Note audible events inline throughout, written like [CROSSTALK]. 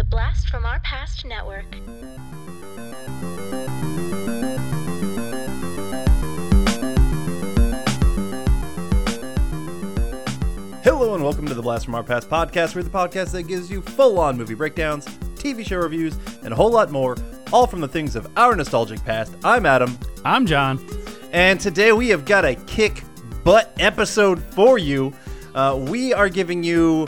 The Blast from Our Past Network. Hello and welcome to the Blast from Our Past podcast. We're the podcast that gives you full-on movie breakdowns, TV show reviews, and a whole lot more, all from the things of our nostalgic past. I'm Adam, I'm John. and today we have got a kick butt episode for you. Uh, we are giving you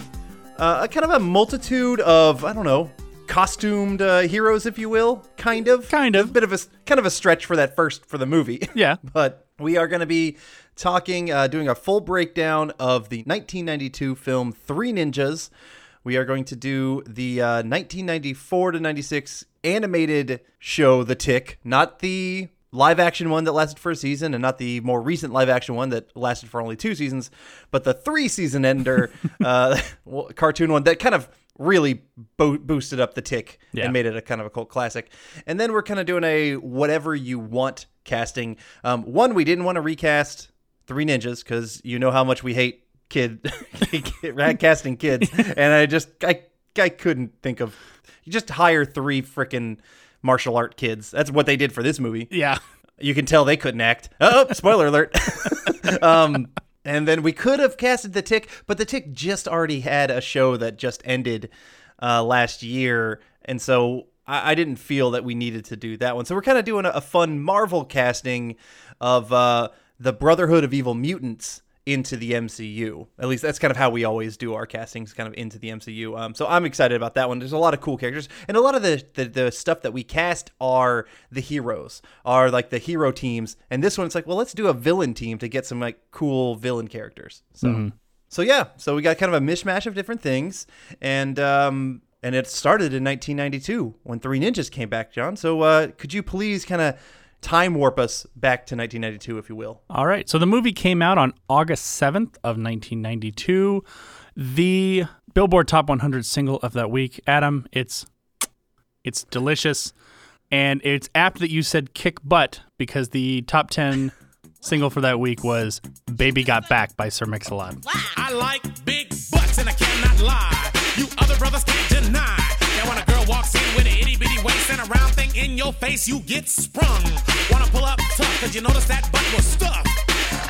uh, a kind of a multitude of I don't know costumed uh, heroes, if you will, kind of, Kind of. a bit of a kind of a stretch for that first for the movie. [LAUGHS] Yeah. but we are going to be talking, uh, doing a full breakdown of the 1992 film Three Ninjas. We are going to do the uh, 1994 to 96 animated show The Tick, not the live action one that lasted for a season and not the more recent live action one that lasted for only two seasons, but the three season ender [LAUGHS] uh, cartoon one that kind of really bo- boosted up The Tick Yeah. and made it a kind of a cult classic. And then we're kind of doing a whatever you want casting. Um, one, we didn't want to recast Three Ninjas because you know how much we hate kid [LAUGHS] casting kids, [LAUGHS] and I just I I couldn't think of you just hire three freaking martial art kids. That's what they did for this movie. Yeah. You can tell they couldn't act. Oh, spoiler alert. [LAUGHS] [LAUGHS] um, and then we could have casted the Tick, but the Tick just already had a show that just ended uh, last year, and so I, I didn't feel that we needed to do that one. So we're kind of doing a, a fun Marvel casting of uh, the Brotherhood of Evil Mutants into the MCU. At least that's kind of how we always do our castings, kind of into the MCU. Um, so I'm excited about that one. There's a lot of cool characters, and a lot of the, the the stuff that we cast are the heroes, are like the hero teams. And this one, it's like, well, let's do a villain team to get some like cool villain characters. So. So yeah, so we got kind of a mishmash of different things, and um, and it started in 1992 when Three Ninjas came back, John. So uh, could you please kind of time warp us back to 1992, if you will? All right. So the movie came out on August 7th of 1992. The Billboard Top 100 single of that week. Adam, it's it's delicious and it's apt that you said kick butt because the top 10 [LAUGHS] single for that week was Baby Got Back by Sir Mix-a-Lot. I like big butts and I cannot lie. You other brothers in your face, you get sprung. Wanna pull up tough, cause you notice that butt was stuffed.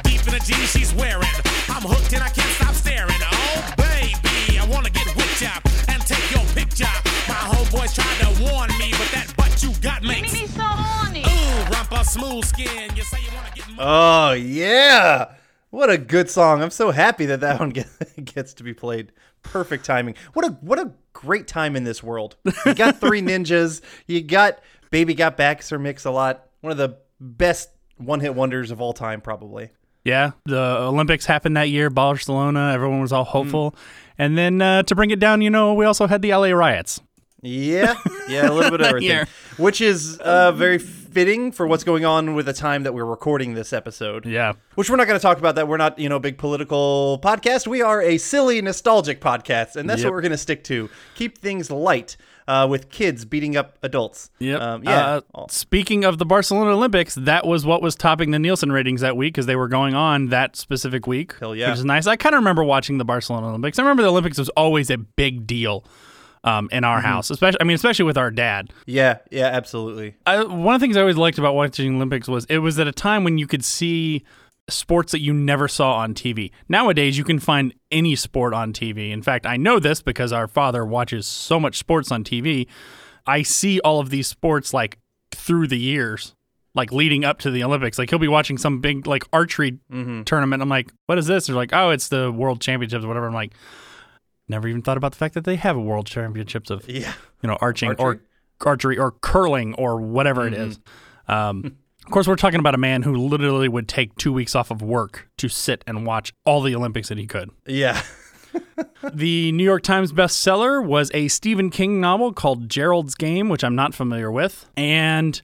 Deep in the jeans she's wearing. I'm hooked and I can't stop staring. Oh baby, I wanna get whipped up and take your picture. My homeboys tried to warn me, but that butt you got makes. me so horny. Ooh, rumpa smooth skin. You say you wanna get Oh yeah, what a good song! I'm so happy that that [LAUGHS] one gets to be played. Perfect timing. What a what a great time in this world. You got Three [LAUGHS] Ninjas. You got Baby Got Back, Sir Mix a Lot. One of the best one hit wonders of all time, probably. Yeah, the Olympics happened that year, Barcelona, everyone was all hopeful. And then uh, to bring it down, you know, we also had the LA riots. Yeah, yeah, a little bit of [LAUGHS] everything, which is uh, very fitting for what's going on with the time that we're recording this episode. Yeah. Which we're not going to talk about. That we're not, you know, a big political podcast. We are a silly, nostalgic podcast, and that's Yep. what we're going to stick to. Keep things light uh, with kids beating up adults. Yep. Um, yeah. Uh, speaking of the Barcelona Olympics, that was what was topping the Nielsen ratings that week because they were going on that specific week. Hell yeah. Which is nice. I kind of remember watching the Barcelona Olympics. I remember the Olympics was always a big deal um, in Mm-hmm. our house, especially. I mean, especially with our dad. yeah, yeah, absolutely. I, one of the things I always liked about watching Olympics was it was at a time when you could see sports that you never saw on TV. Nowadays, you can find any sport on TV. In fact, I know this because our father watches so much sports on TV. I see all of these sports like through the years, like leading up to the Olympics. Like he'll be watching some big like archery tournament. I'm like, what is this? They're like, oh, it's the World Championships or whatever. I'm like, never even thought about the fact that they have a World Championships of Yeah. you know, arching Archery. or archery or curling or whatever it is. Um, [LAUGHS] course, we're talking about a man who literally would take two weeks off of work to sit and watch all the Olympics that he could. Yeah. [LAUGHS] The New York Times bestseller was a Stephen King novel called Gerald's Game, which I'm not familiar with. And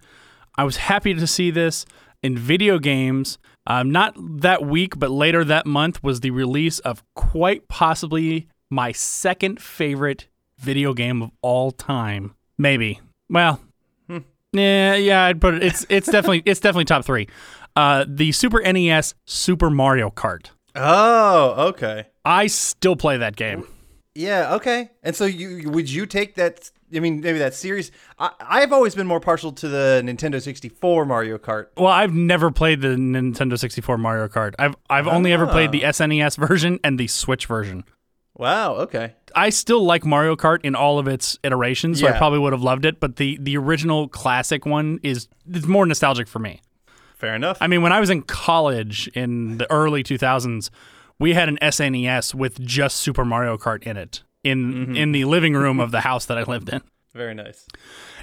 I was happy to see this in video games. Um, not that week, but later that month was the release of quite possibly my second favorite video game of all time. Maybe. Well, yeah, yeah, I'd put it. It's it's [LAUGHS] definitely it's definitely top three. Uh, the Super NES Super Mario Kart. Oh, okay. I still play that game. Yeah. Okay. And so you would you take that? I mean, maybe that series. I, I've always been more partial to the Nintendo 64 Mario Kart. Well, I've never played the Nintendo 64 Mario Kart. I've I've only ever played the SNES version and the Switch version. Wow. Okay. I still like Mario Kart in all of its iterations, so I probably would have loved it. But the the original classic one is it's more nostalgic for me. Fair enough. I mean, when I was in college in the early 2000s, we had an SNES with just Super Mario Kart in it in in the living room of the house that I lived in. Very nice.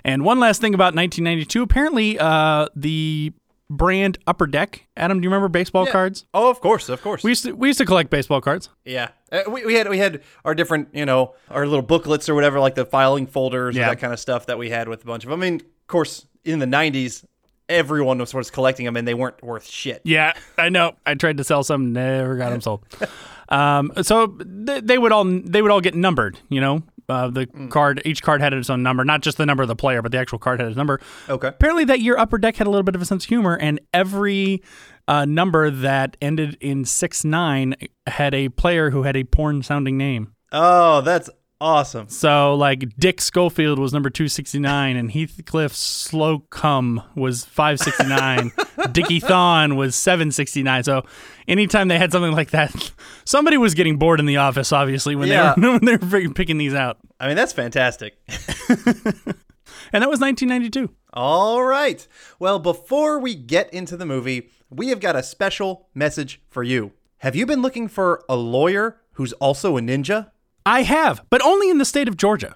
And one last thing about 1992, apparently uh, the brand Upper Deck. Adam, do you remember baseball cards? Oh, of course, of course. We used to we used to collect baseball cards. yeah, we, we had we had our different, you know, our little booklets or whatever, like the filing folders Yeah. that kind of stuff that we had with a bunch of. I mean, of course, in the '90s, everyone was was collecting them, and they weren't worth shit. Yeah, I know. I tried to sell some, never got them sold. Um, so th- they would all they would all get numbered. You know, uh, the card each card had its own number, not just the number of the player, but the actual card had its number. Okay. Apparently, that year Upper Deck had a little bit of a sense of humor, and every uh, number that ended in six nine had a player who had a porn sounding name. Oh, that's awesome. So like Dick Schofield was number 269 and Heathcliff Slocumb was 569. [LAUGHS] Dickie Thon was 769. So anytime they had something like that, somebody was getting bored in the office obviously when Yeah. they were [LAUGHS] when they were picking these out. I mean, that's fantastic. [LAUGHS] And that was 1992. All right. Well, before we get into the movie, we have got a special message for you. Have you been looking for a lawyer who's also a ninja? I have, but only in the state of Georgia.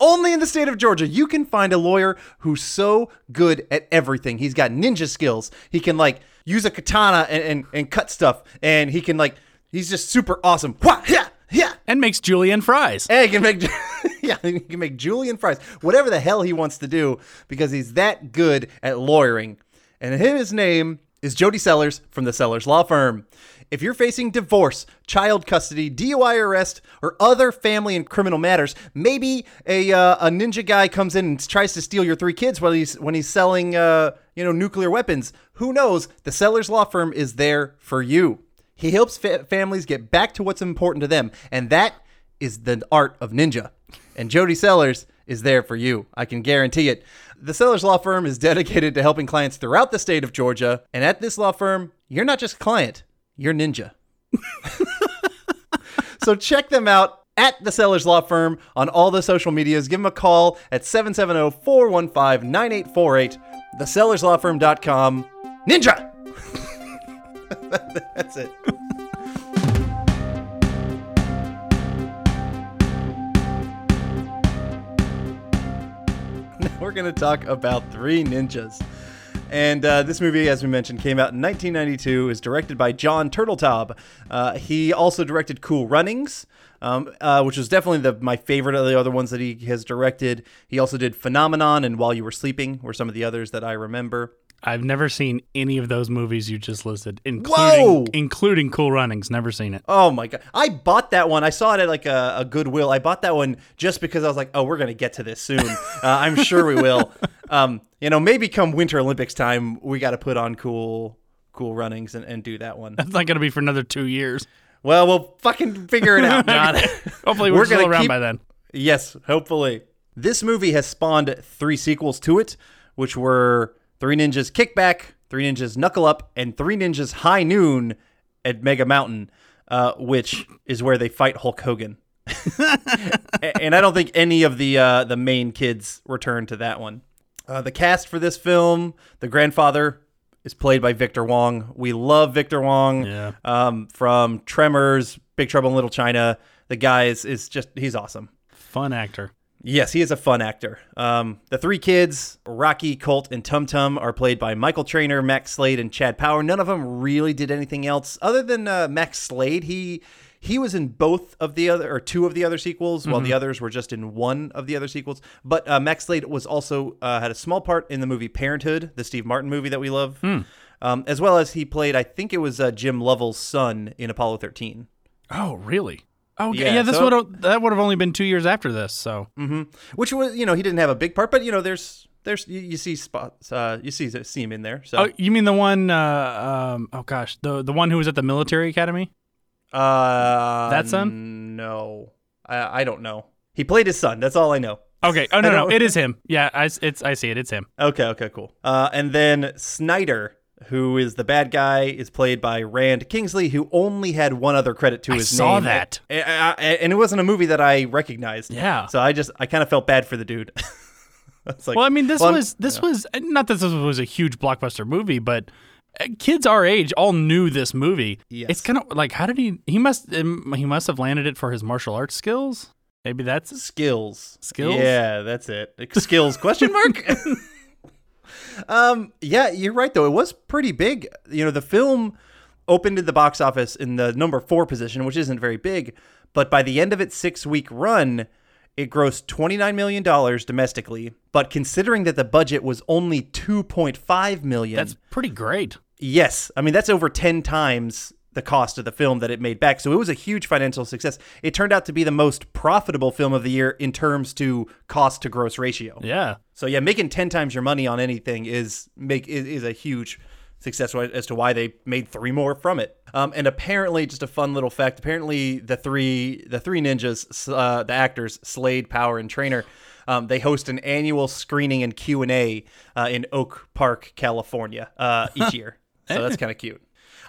Only in the state of Georgia, you can find a lawyer who's so good at everything. He's got ninja skills. He can like use a katana and, and, and cut stuff, and he can like he's just super awesome. Wha- yeah, yeah. And makes julienne fries. And he can make [LAUGHS] yeah, he can make julienne fries, whatever the hell he wants to do, because he's that good at lawyering. And his name is Jody Sellers from the Sellers Law Firm. If you're facing divorce, child custody, DUI arrest, or other family and criminal matters, maybe a uh, a ninja guy comes in and tries to steal your three kids while he's when he's selling uh, you know nuclear weapons. Who knows? The Sellers Law Firm is there for you. He helps fa- families get back to what's important to them, and that is the art of ninja. And Jody Sellers is there for you. I can guarantee it. The Sellers Law Firm is dedicated to helping clients throughout the state of Georgia. And at this law firm, you're not just a client, you're ninja. [LAUGHS] so check them out at the Sellers Law Firm on all the social medias. Give them a call at 770 415 9848. TheSellersLawFirm.com. Ninja! [LAUGHS] That's it. [LAUGHS] Now we're going to talk about Three Ninjas. And uh, this movie, as we mentioned, came out in 1992. is directed by Jon Turteltaub. Uh, he also directed Cool Runnings, um, uh, which was definitely the, my favorite of the other ones that he has directed. He also did Phenomenon and While You Were Sleeping, were some of the others that I remember. I've never seen any of those movies you just listed, Whoa! including including Cool Runnings. Never seen it. Oh my god! I bought that one. I saw it at like a, a Goodwill. I bought that one just because I was like, "Oh, we're gonna get to this soon. [LAUGHS] uh, I'm sure we will." Um, you know, maybe come Winter Olympics time, we got to put on cool, cool runnings and, and do that one. That's not going to be for another two years. Well, we'll fucking figure it out, [LAUGHS] John. Hopefully, we're, We're still gonna around keep- by then. yes, hopefully. This movie has spawned three sequels to it, which were Three Ninjas Kickback, Three Ninjas Knuckle Up, and Three Ninjas High Noon at Mega Mountain, uh, which is where they fight Hulk Hogan. [LAUGHS] And I don't think any of the uh, the main kids return to that one. Uh, the cast for this film, the grandfather is played by Victor Wong. We love Victor Wong Yeah. um, from Tremors, Big Trouble in Little China. The guy is, is just, he's awesome. Fun actor. Yes, he is a fun actor. Um, the three kids, Rocky, Colt, and Tum Tum, are played by Michael Treanor, Max Slade, and Chad Power. None of them really did anything else other than uh, Max Slade. He he was in both of the other or two of the other sequels, while the others were just in one of the other sequels. But uh, Max Slade was also uh, had a small part in the movie Parenthood, the Steve Martin movie that we love, um, as well as he played. I think it was uh, Jim Lovell's son in Apollo 13. Oh, really? Oh, Yeah, yeah. this so- would that would have only been two years after this. So Mhm. which was you know he didn't have a big part, but you know there's there's you, you see spots uh, you see see him in there. So Oh, you mean the one? Uh, um, oh gosh, the the one who was at the military academy. uh, That son? No, I, I don't know. He played his son. That's all I know. Okay. Oh no, no, [LAUGHS] it is him. Yeah, I, it's I see it. It's him. Okay, okay, cool. Uh, and then Snyder, who is the bad guy, is played by Rand Kingsley, who only had one other credit to I his saw name. that. A- a- a- and it wasn't a movie that I recognized. Yeah. So I just, I kind of felt bad for the dude. [LAUGHS] It's like, Well, I mean, this well, was this was not that this was a huge blockbuster movie, but uh, kids our age all knew this movie. Yes. It's kind of like how did he? He must um, he must have landed it for his martial arts skills. Maybe that's skills. Skills? Yeah, that's it. Skills question mark? [LAUGHS] [LAUGHS] um yeah, you're right though. It was pretty big. You know, the film opened at the box office in the number 4 position, which isn't very big, but by the end of its 6-week run, it grossed $29 million domestically, but considering that the budget was only 2.5 million. that's pretty great. Yes. I mean, that's over 10 times the cost of the film that it made back. So it was a huge financial success. It turned out to be the most profitable film of the year in terms to cost to gross ratio. Yeah. So yeah, making 10 times your money on anything is make is, is a huge success as to why they made three more from it. Um, and apparently, just a fun little fact. Apparently, the three the three ninjas, uh, the actors Slade, Power, and Treanor, um, they host an annual screening and Q and A uh, in Oak Park, California, uh, each [LAUGHS] year. So that's kind of cute.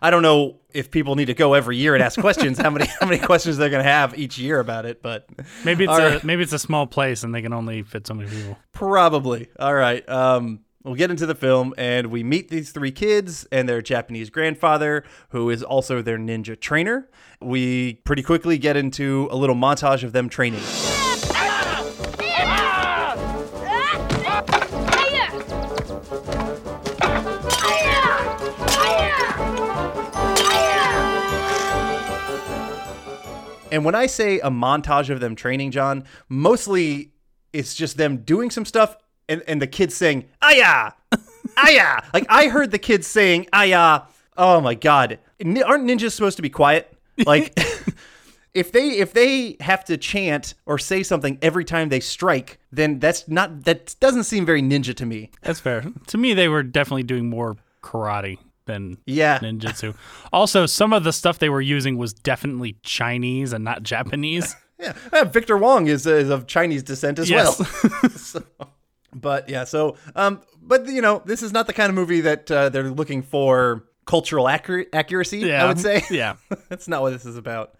I don't know if people need to go every year and ask questions. how many [LAUGHS] how many questions they're going to have each year about it, but Maybe it's a right. maybe it's a small place and they can only fit so many people. Probably. All right. Um, we'll get into the film, and we meet these three kids and their Japanese grandfather, who is also their ninja trainer. We pretty quickly get into a little montage of them training. And when I say a montage of them training, John, mostly it's just them doing some stuff and, and the kids saying, Aya! Aya! Like I heard the kids saying, Aya. Oh my God. Aren't ninjas supposed to be quiet? Like [LAUGHS] if they if they have to chant or say something every time they strike, then that's not that doesn't seem very ninja to me. That's fair. to me, they were definitely doing more karate than Yeah. ninjutsu. [LAUGHS] also, some of the stuff they were using was definitely Chinese and not Japanese. [LAUGHS] Yeah, Uh, Victor Wong is, is of Chinese descent as Yes. well. [LAUGHS] So- but yeah, so um, but you know, this is not the kind of movie that uh, they're looking for cultural accur- accuracy. Yeah, I would say. Yeah. that's not what this is about.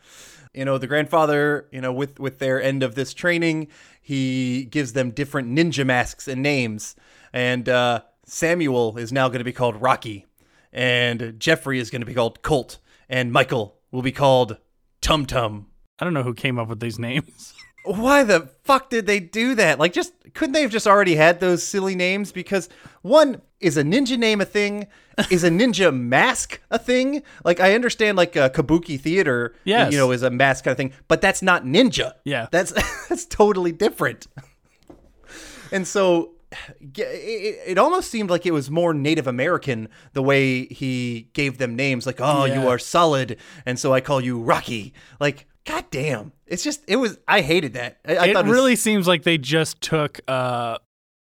You know, the grandfather, you know, with with their end of this training, he gives them different ninja masks and names, and uh, Samuel is now going to be called Rocky, and Jeffrey is going to be called Colt, and Michael will be called Tum Tum. I don't know who came up with these names. [LAUGHS] Why the fuck did they do that? Like, just couldn't they have just already had those silly names? Because one is a ninja name a thing, is a ninja mask a thing? Like, I understand like uh, kabuki theater, Yes. you know, is a mask kind of thing, but that's not ninja. Yeah. that's [LAUGHS] that's totally different. And so. [SIGHS] It, it almost seemed like it was more Native American the way he gave them names, like "Oh, you are solid," and so I call you Rocky. Like, goddamn, it's just it was. I hated that. I, I it thought was- really seems like they just took uh,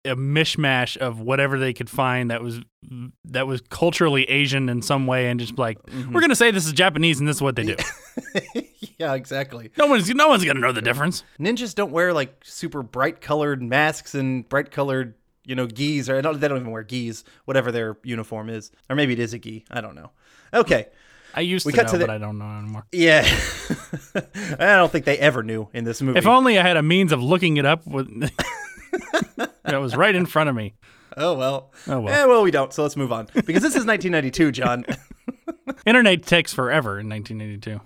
a mishmash of whatever they could find that was that was culturally Asian in some way, and just like Mm-hmm. we're gonna say this is Japanese and this is what they do. [LAUGHS] yeah, exactly. no one's no one's gonna know the difference. Ninjas don't wear like super bright colored masks and bright colored, you know, geese or they don't even wear geese, whatever their uniform is, or maybe it is a gi. I don't know. Okay, I used We to cut know, to the- but I don't know anymore. yeah, [LAUGHS] I don't think they ever knew in this movie. If only I had a means of looking it up with [LAUGHS] that was right in front of me. oh well. Oh, well. Eh, well, we don't. So let's move on because this is [LAUGHS] 1992, John. Internet takes forever in 1982.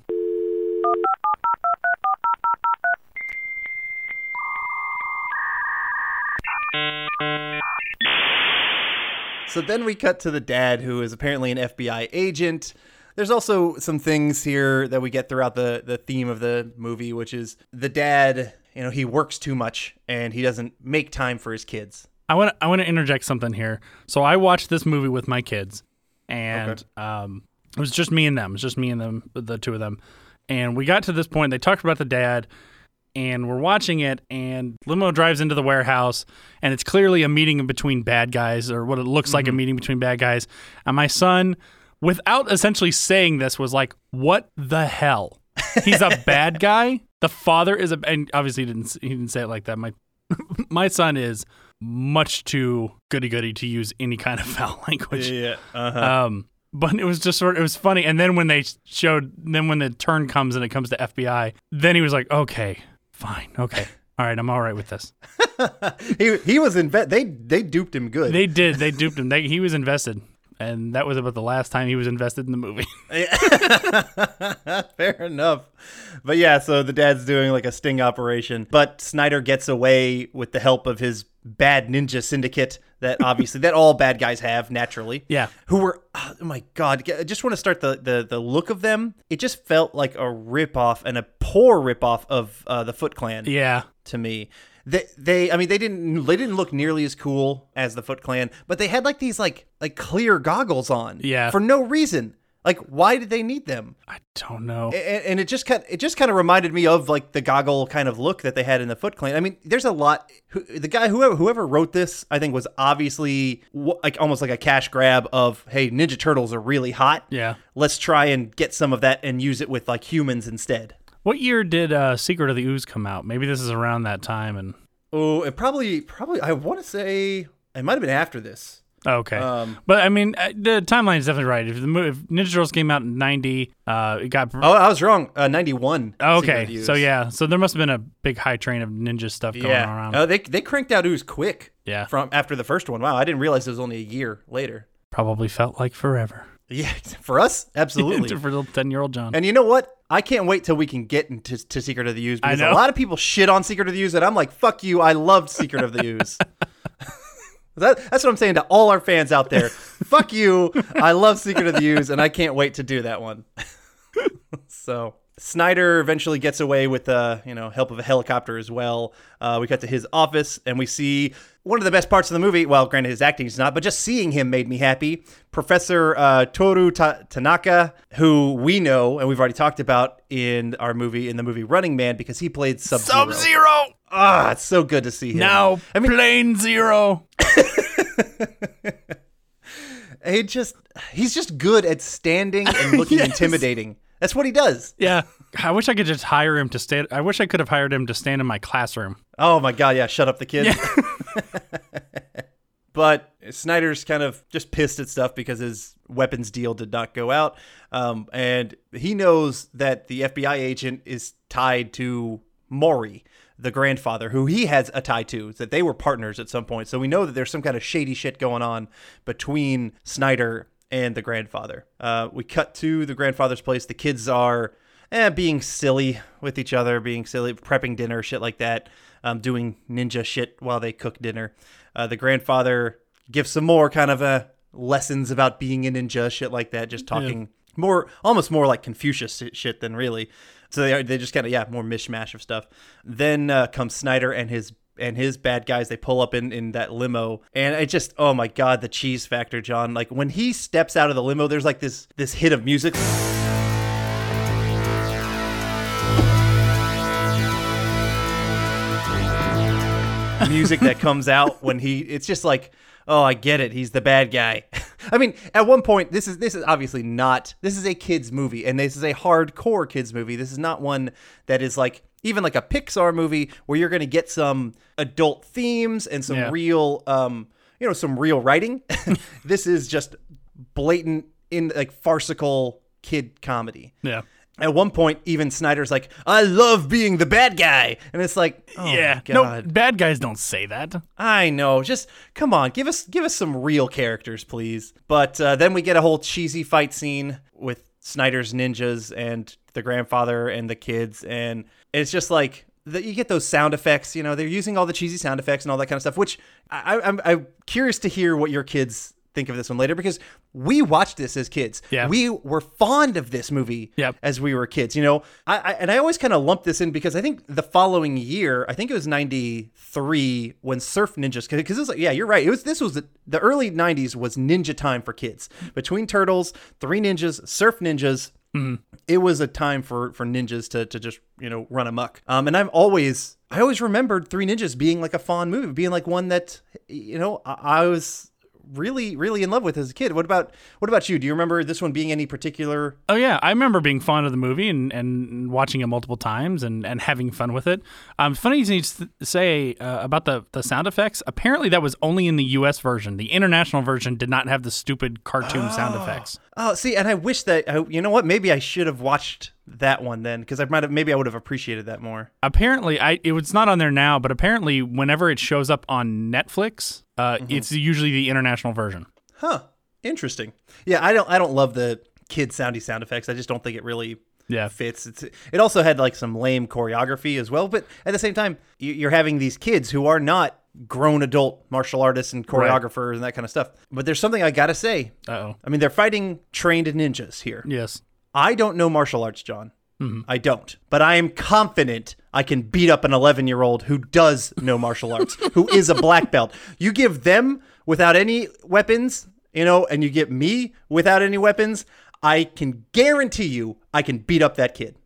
So then we cut to the dad, who is apparently an FBI agent. There's also some things here that we get throughout the, the theme of the movie, which is the dad, you know, he works too much and he doesn't make time for his kids. I want to I want to interject something here. So I watched this movie with my kids, and um, it was just me and them. It was just me and them, the two of them. And we got to this point. They talked about the dad, and we're watching it. And limo drives into the warehouse, and it's clearly a meeting between bad guys, or what it looks like a meeting between bad guys. And my son, without essentially saying this, was like, "What the hell?" He's a [LAUGHS] bad guy. The father is a, and obviously he didn't he didn't say it like that. My [LAUGHS] my son is much too goody goody to use any kind of [LAUGHS] foul language. Yeah. Uh-huh. Um, but it was just sort. Of, it was funny. And then when they showed, then when the turn comes and it comes to FBI, then he was like, "Okay, fine, okay, [LAUGHS] all right, I'm all right with this." [LAUGHS] he he was inve- they they duped him good. They did. They duped him. They, he was invested, and that was about the last time he was invested in the movie. [LAUGHS] [LAUGHS] Fair enough. But yeah, so the dad's doing like a sting operation, but Snyder gets away with the help of his bad ninja syndicate that [LAUGHS] obviously that all bad guys have naturally. Yeah. Who were oh my god, I just want to start the the the look of them. It just felt like a ripoff and a poor ripoff of uh, the Foot Clan yeah. to me. They, they, I mean, they didn't, they didn't look nearly as cool as the Foot Clan, but they had like these like like clear goggles on, Yeah. for no reason. Like, why did they need them? I don't know. and, and it just kind it just kind of reminded me of like the goggle kind of look that they had in the Foot Clan. I mean, there's a lot. Who, the guy whoever whoever wrote this, I think, was obviously like almost like a cash grab of hey, Ninja Turtles are really hot. Yeah. let's try and get some of that and use it with like humans instead. What year did uh, Secret of the Ooze come out? Maybe this is around that time. And Oh, it probably probably I want to say it might have been after this. okay, Um, but I mean, uh, the timeline is definitely right. If the if Ninja Turtles came out in '90, uh, it got Oh, I was wrong. Uh, Ninety one. okay. So yeah, so there must have been a big high train of ninja stuff going yeah. around. Oh, they they cranked out Ooze quick. Yeah. From after the first one. Wow, I didn't realize it was only a year later. Probably felt like forever Yeah, [LAUGHS] for us, [LAUGHS] absolutely. for little ten-year-old John. And you know what? I can't wait till we can get into to Secret of the Ooze because a lot of people shit on Secret of the Ooze, and I'm like, fuck you. I loved Secret of the Ooze. [LAUGHS] that, that's what I'm saying to all our fans out there. fuck you. I love Secret of the Ooze, and I can't wait to do that one. so Snyder eventually gets away with uh, you know help of a helicopter as well. Uh, we cut to his office and we see one of the best parts of the movie. Well, granted his acting is not, but just seeing him made me happy. Professor uh, Toru Ta- Tanaka, who we know and we've already talked about in our movie in the movie Running Man because he played Sub Zero. Sub-Zero Ah, it's so good to see him. now. I mean, Plane Zero. [LAUGHS] he just he's just good at standing and looking [LAUGHS] Yes. intimidating. That's what he does. Yeah, I wish I could just hire him to stand. I wish I could have hired him to stand in my classroom. Oh my god, yeah, shut up the kids. [LAUGHS] [LAUGHS] but Snyder's kind of just pissed at stuff because his weapons deal did not go out. Um, and he knows that the FBI agent is tied to Maury, the grandfather, who he has a tie to, that they were partners at some point. So we know that there's some kind of shady shit going on between Snyder and the grandfather. Uh, we cut to the grandfather's place. The kids are eh, being silly with each other, being silly, prepping dinner, shit like that, um, doing ninja shit while they cook dinner. Uh, the grandfather gives some more kind of uh, lessons about being a ninja, shit like that, just talking more, almost more like Confucius shit- shit than really. So they are, they just kind of yeah, more mishmash of stuff. Then uh, comes Snyder and his and his bad guys. They pull up in in that limo, and it just oh my god, the cheese factor, John. Like when he steps out of the limo, there's like this this hit of music. music that comes out when he it's just like oh i get it he's the bad guy [LAUGHS] i mean at one point this is this is obviously not this is a kids movie and this is a hardcore kids movie this is not one that is like even like a pixar movie where you're going to get some adult themes and some Yeah. real um you know some real writing [LAUGHS] this is just blatant in like farcical kid comedy Yeah. at one point, even Snyder's like, "I love being the bad guy," and it's like, "Oh yeah. No, bad guys don't say that. I know. Just come on, give us give us some real characters, please." But uh, then we get a whole cheesy fight scene with Snyder's ninjas and the grandfather and the kids, and it's just like that. You get those sound effects. You know, they're using all the cheesy sound effects and all that kind of stuff. Which I, I'm I'm curious to hear what your kids think of this one later because we watched this as kids. Yeah. We were fond of this movie Yep. as we were kids. You know, I, I and I always kind of lump this in because I think the following year, I think it was '93 when Surf Ninjas, because yeah, you're right. It was this was the, the early '90s was ninja time for kids. Between Turtles, Three Ninjas, Surf Ninjas. It was a time for for ninjas to to just you know run amok. Um, and I've always I always remembered Three Ninjas being like a fond movie, being like one that you know I, I was really really in love with as a kid. What about what about you? Do you remember this one being any particular? Oh yeah, I remember being fond of the movie and, and watching it multiple times and, and having fun with it. Um, funny you need to say uh, about the, the sound effects. Apparently, that was only in the U.S. version. The international version did not have the stupid cartoon sound effects. Oh, see, and I wish that I, you know what? Maybe I should have watched that one then because I might have maybe I would have appreciated that more. Apparently, I it was not on there now, but apparently, whenever it shows up on Netflix, uh, Mm-hmm. it's usually the international version. Huh. Interesting. Yeah, I don't I don't love the kid soundy sound effects. I just don't think it really Yeah. fits. It's it also had like some lame choreography as well, but at the same time, you're having these kids who are not grown adult martial artists and choreographers and that kind of stuff. But there's something I got to say. Uh oh. I mean, they're fighting trained ninjas here. Yes. I don't know martial arts, John. I don't. But I am confident I can beat up an 11 year old who does know martial [LAUGHS] arts, who is a black belt. You give them without any weapons, you know, and you get me without any weapons, I can guarantee you I can beat up that kid.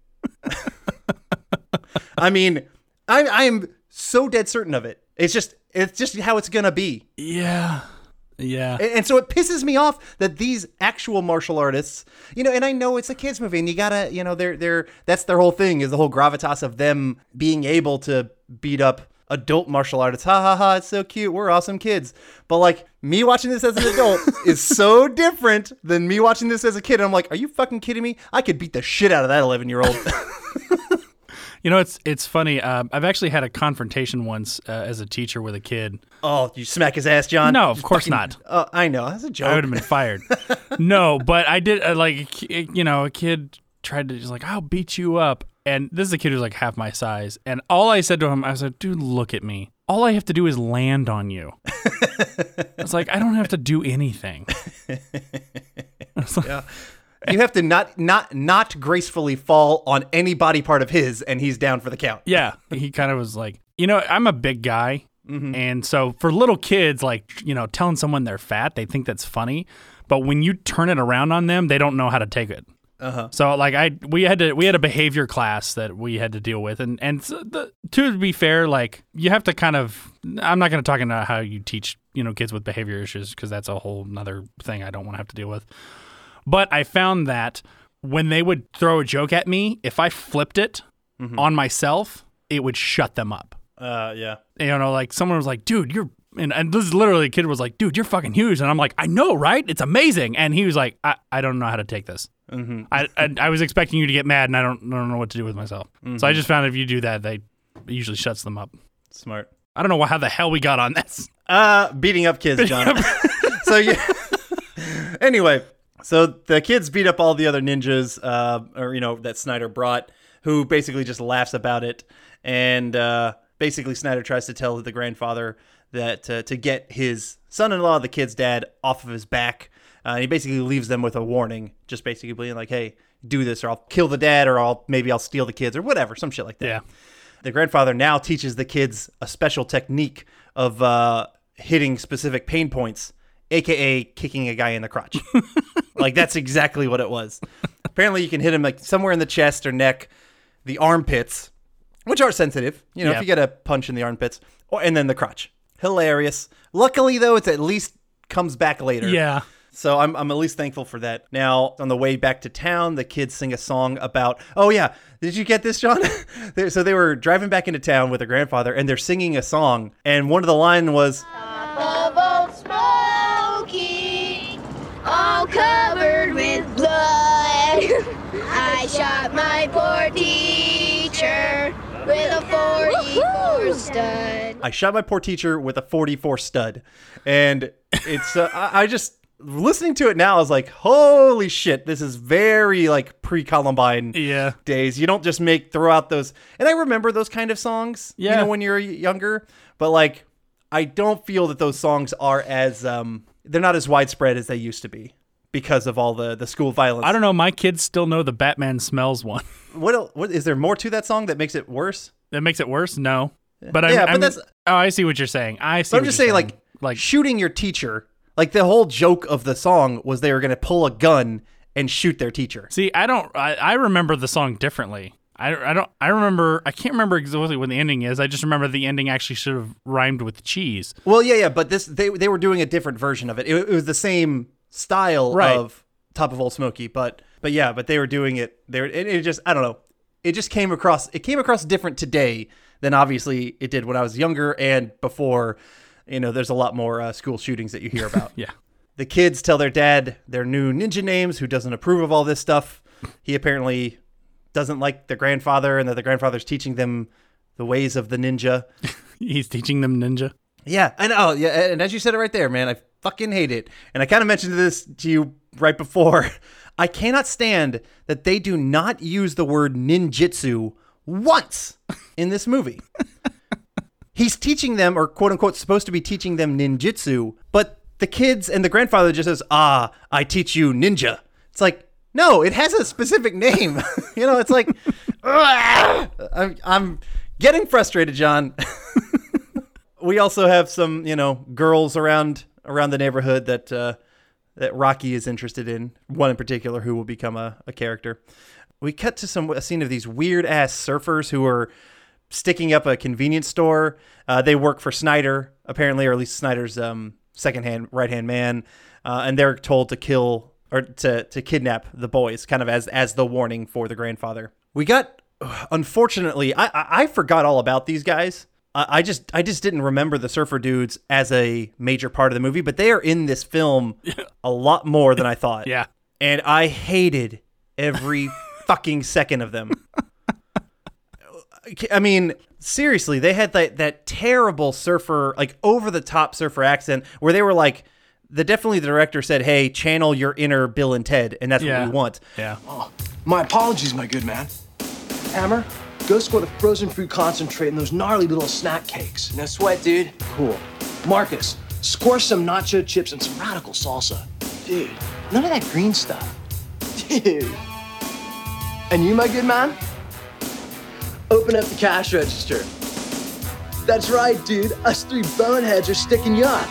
[LAUGHS] I mean, I, I am so dead certain of it. It's just, it's just how it's gonna be. Yeah. Yeah. And, so it pisses me off that these actual martial artists, you know, and I know it's a kids movie and you gotta, you know, they're they're that's their whole thing is the whole gravitas of them being able to beat up adult martial artists. Ha ha ha, it's so cute. We're awesome kids. But like me watching this as an adult [LAUGHS] is so different than me watching this as a kid. And I'm like, are you fucking kidding me? I could beat the shit out of that 11 year old. [LAUGHS] You know, it's it's funny. Um, I've actually had a confrontation once uh, as a teacher with a kid. oh, you smack his ass, John? No, of course fucking- not. Oh, I know. That's a joke. I would have been fired. [LAUGHS] no, but I did uh, like you know a kid tried to just like I'll beat you up, and this is a kid who's like half my size, and all I said to him I said, dude, look at me. All I have to do is land on you. [LAUGHS] it's like I don't have to do anything. [LAUGHS] you have to not not not gracefully fall on any body part of his and he's down for the count. Yeah, he kind of was like, you know, I'm a big guy, and so for little kids, like you know, telling someone they're fat, they think that's funny, but when you turn it around on them, they don't know how to take it. Uh-huh. So like I we had to we had a behavior class that we had to deal with and and the, to be fair like you have to kind of I'm not going to talk about how you teach you know kids with behavior issues because that's a whole nother thing I don't want to have to deal with. But I found that when they would throw a joke at me, if I flipped it on myself, it would shut them up. Uh yeah. You know, like someone was like, dude, you're, and, and this is literally a kid was like, dude, you're fucking huge. And I'm like, I know, right? It's amazing. And he was like, I, I don't know how to take this. Mm-hmm. I, I, I was expecting you to get mad and I don't, I don't know what to do with myself. So I just found if you do that, they it usually shuts them up. Smart. I don't know how the hell we got on this. Uh beating up kids, John. [LAUGHS] so yeah. [LAUGHS] anyway, so the kids beat up all the other ninjas uh or you know that Snyder brought who basically just laughs about it and uh basically Snyder tries to tell the grandfather that uh, to get his son-in-law, the kid's dad, off of his back. Uh, and he basically leaves them with a warning, just basically being like, "Hey, do this, or I'll kill the dad, or I'll maybe I'll steal the kids, or whatever, some shit like that." Yeah. The grandfather now teaches the kids a special technique of uh, hitting specific pain points, aka kicking a guy in the crotch. [LAUGHS] like that's exactly what it was. Apparently, you can hit him like somewhere in the chest or neck, the armpits, which are sensitive. You know, Yeah. if you get a punch in the armpits, or and then the crotch. Hilarious. Luckily, though, it's at least comes back later. Yeah. So I'm, I'm at least thankful for that. Now, on the way back to town, the kids sing a song about, oh, yeah, did you get this, John? [LAUGHS] So they were driving back into town with their grandfather and they're singing a song. And one of the line was, covered with blood. [LAUGHS] I shot my poor teacher with a 44 stud. I shot my poor teacher with a 44 stud. And it's, uh, I, I just, listening to it now, I was like, holy shit, this is very like pre Columbine Yeah. days. You don't just make throw out those. And I remember those kind of songs, you Yeah. know, when you're younger. But like, I don't feel that those songs are as um, they're not as widespread as they used to be because of all the the school violence. I don't know. My kids still know the Batman smells one. [LAUGHS] what el- what is there more to that song that makes it worse? That makes it worse? No. But I, Yeah, but I'm, that's- oh, I see what you're saying. I see. But I'm just saying, like, like shooting your teacher. Like the whole joke of the song was they were going to pull a gun and shoot their teacher. See, I don't. I, I remember the song differently. I, I don't I remember I can't remember exactly what the ending is. I just remember the ending actually should have rhymed with cheese. Well, yeah, yeah, but this they they were doing a different version of it. It, it was the same style Right. of Top of Old Smoky, but but yeah, but they were doing it. They were, it, it just I don't know. It just came across. It came across different today than obviously it did when I was younger and before. You know, there's a lot more uh, school shootings that you hear about. [LAUGHS] Yeah. the kids tell their dad their new ninja names, who doesn't approve of all this stuff. He apparently doesn't like their grandfather, and that the grandfather's teaching them the ways of the ninja. [LAUGHS] He's teaching them ninja. Yeah, I know. Yeah, and as you said it right there, man, I fucking hate it. And I kind of mentioned this to you right before. [LAUGHS] I cannot stand that they do not use the word ninjutsu once in this movie. [LAUGHS] He's teaching them, or quote unquote, supposed to be teaching them ninjutsu, but the kids and the grandfather just says, "Ah, I teach you ninja." It's like, no, it has a specific name. [LAUGHS] you know, it's like, I'm, I'm getting frustrated, John. we also have some, you know, girls around around the neighborhood that uh, that Rocky is interested in. One in particular who will become a, a character. We cut to some a scene of these weird ass surfers who are sticking up a convenience store. Uh, they work for Snyder apparently, or at least Snyder's um, second hand right hand man, uh, and they're told to kill or to to kidnap the boys, kind of as as the warning for the grandfather. We got unfortunately, I I, I forgot all about these guys. I I just I just didn't remember the surfer dudes as a major part of the movie, but they are in this film a lot more than I thought. [LAUGHS] Yeah. And I hated every [LAUGHS] fucking second of them. I mean, seriously, they had that that terrible surfer, like over the top surfer accent where they were like the definitely the director said, "Hey, channel your inner Bill and Ted," and that's Yeah. what we want. Yeah. Oh, my apologies, my good man. Hammer, go score the frozen fruit concentrate and those gnarly little snack cakes. No sweat, dude. Cool. Marcus, score some nacho chips and some radical salsa. Dude, none of that green stuff. Dude. And you, my good man? Open up the cash register. That's right, dude. Us three boneheads are sticking you up.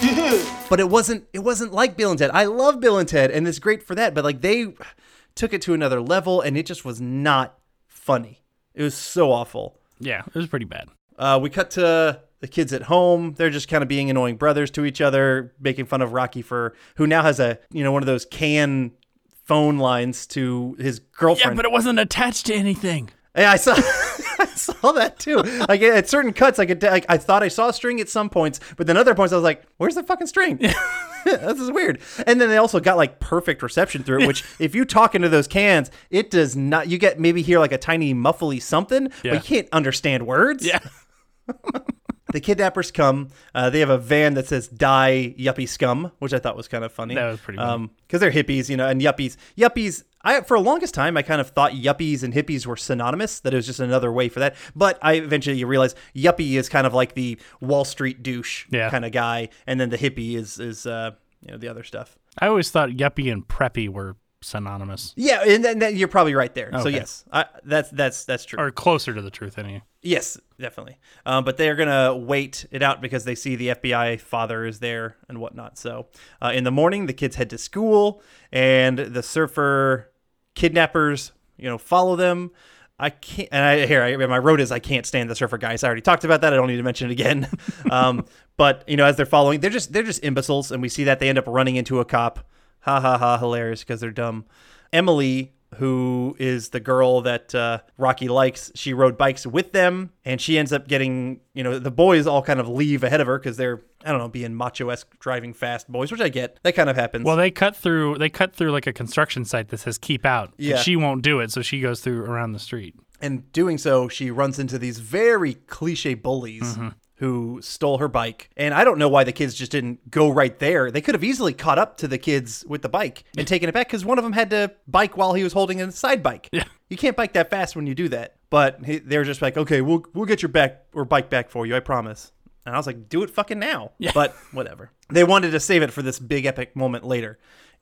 Dude. But it wasn't it wasn't like Bill and Ted. I love Bill and Ted, and it's great for that. But like they took it to another level, and it just was not funny. It was so awful. Yeah. It was pretty bad. Uh, we cut to the kids at home. They're just kind of being annoying brothers to each other, making fun of Rocky for who now has a you know one of those can phone lines to his girlfriend. Yeah, but it wasn't attached to anything. Yeah, I saw. [LAUGHS] I saw that too. Like at certain cuts, I could. Like, I thought I saw a string at some points, but then other points, I was like, "Where's the fucking string?" [LAUGHS] this is weird. And then they also got like perfect reception through it. Which, if you talk into those cans, it does not. You get maybe hear like a tiny muffly something, Yeah. but you can't understand words. Yeah. [LAUGHS] The kidnappers come. Uh, they have a van that says "Die Yuppie Scum," which I thought was kind of funny. That was pretty funny. Um, because they're hippies, you know, and yuppies. Yuppies. I for the longest time I kind of thought yuppies and hippies were synonymous. That it was just another way for that. But I eventually you realize yuppie is kind of like the Wall Street douche Yeah. kind of guy, and then the hippie is is uh, you know the other stuff. I always thought yuppie and preppy were synonymous Yeah, and then, you're probably right there. So yes, I, that's that's that's true. or closer to the truth anyway. Yes, definitely. Um, but they're gonna wait it out because they see the FBI father is there and whatnot. So uh, in the morning, the kids head to school, and the surfer kidnappers, you know, follow them. I can't. And I here, I, my road is I can't stand the surfer guys. I already talked about that. I don't need to mention it again. [LAUGHS] um, but you know, as they're following, they're just they're just imbeciles, and we see that they end up running into a cop. Ha ha ha! Hilarious because they're dumb. Emily, who is the girl that uh, Rocky likes, she rode bikes with them, and she ends up getting, you know, the boys all kind of leave ahead of her because they're, I don't know, being macho esque driving fast boys, which I get. That kind of happens. Well, they cut through. They cut through like a construction site that says "keep out." and Yeah. she won't do it, so she goes through around the street. and doing so, she runs into these very cliche bullies. Who stole her bike? And I don't know why the kids just didn't go right there. They could have easily caught up to the kids with the bike and taken it back because one of them had to bike while he was holding a side bike. Yeah. You can't bike that fast when you do that. But he, they were just like, okay, we'll we'll get your back or bike back for you, I promise. And I was like, do it fucking now. Yeah. But whatever. They wanted to save it for this big epic moment later.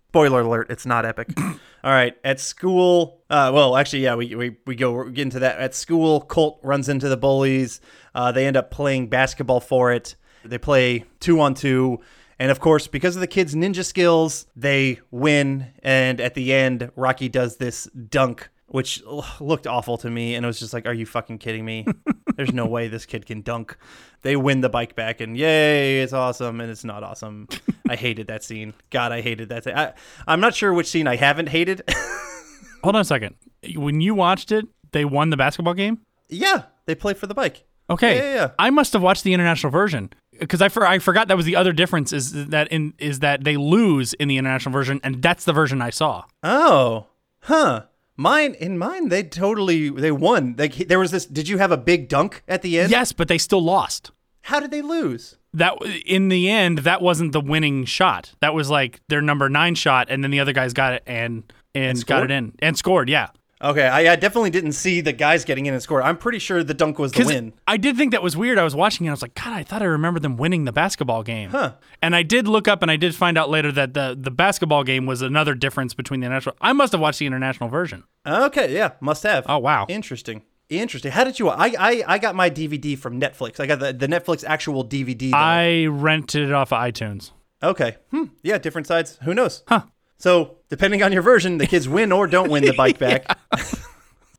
Spoiler alert, it's not epic. [CLEARS THROAT] All right, at school, uh, well, actually, yeah, we, we, we go get into that. At school, Colt runs into the bullies. Uh, they end up playing basketball for it. They play two on two. And of course, because of the kids' ninja skills, they win. And at the end, Rocky does this dunk which looked awful to me. And it was just like, are you fucking kidding me? [LAUGHS] There's no way this kid can dunk. They win the bike back, and yay, it's awesome. And it's not awesome. [LAUGHS] I hated that scene. God, I hated that. Scene. I, I'm not sure which scene I haven't hated. [LAUGHS] Hold on a second. When you watched it, they won the basketball game. yeah, they play for the bike. Okay. Yeah, yeah, yeah. I must have watched the international version because I, for, I forgot that was the other difference is that in is that they lose in the international version, and that's the version I saw. Oh, huh. Mine in mine, they totally they won. Like there was this. Did you have a big dunk at the end? Yes, but they still lost. How did they lose? That in the end, that wasn't the winning shot. That was like their number nine shot, and then the other guys got it and and, got it in and scored. Yeah, Okay, I, I definitely didn't see the guys getting in and scored. I'm pretty sure the dunk was the win. I did think that was weird. I was watching it. I was like, God, I thought I remember them winning the basketball game. Huh. And I did look up and I did find out later that the, the basketball game was another difference between the international. I must have watched the international version. Okay, yeah, must have. Oh, wow. interesting, interesting. How did you? I I, I got my DVD from Netflix. I got the, the Netflix actual DVD. though. I rented it off of iTunes. okay, hmm. yeah, different sides. Who knows? Huh. So depending on your version, the kids win or don't win the bike [LAUGHS] back.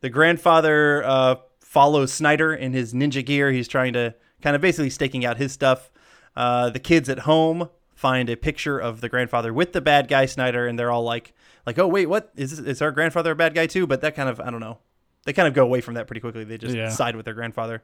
the grandfather uh, follows Snyder in his ninja gear. He's trying to kind of basically staking out his stuff. Uh, the kids at home find a picture of the grandfather with the bad guy Snyder, and they're all like, like, oh wait, what is this, is our grandfather a bad guy too? But that kind of I don't know. They kind of go away from that pretty quickly. They just Yeah. side with their grandfather.